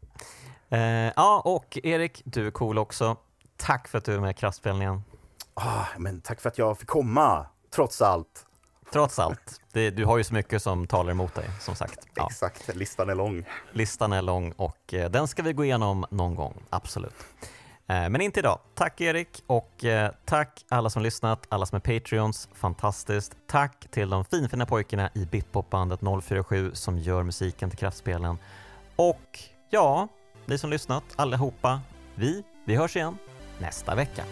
Eh, ja, och Erik, du är cool också. Tack för att du är med i kraftspelningen. Ah, men tack för att jag fick komma, trots allt. Trots allt. Det, du har ju så mycket som talar emot dig, som sagt. Ja. Exakt, listan är lång. Listan är lång och eh, den ska vi gå igenom någon gång, absolut. Eh, men inte idag. Tack Erik och eh, tack alla som lyssnat, alla som är Patreons, fantastiskt. Tack till de finfina pojkarna i Bitpopbandet 047 som gör musiken till kraftspelen. Och ja, ni som lyssnat allihopa, vi, vi hörs igen nästa vecka.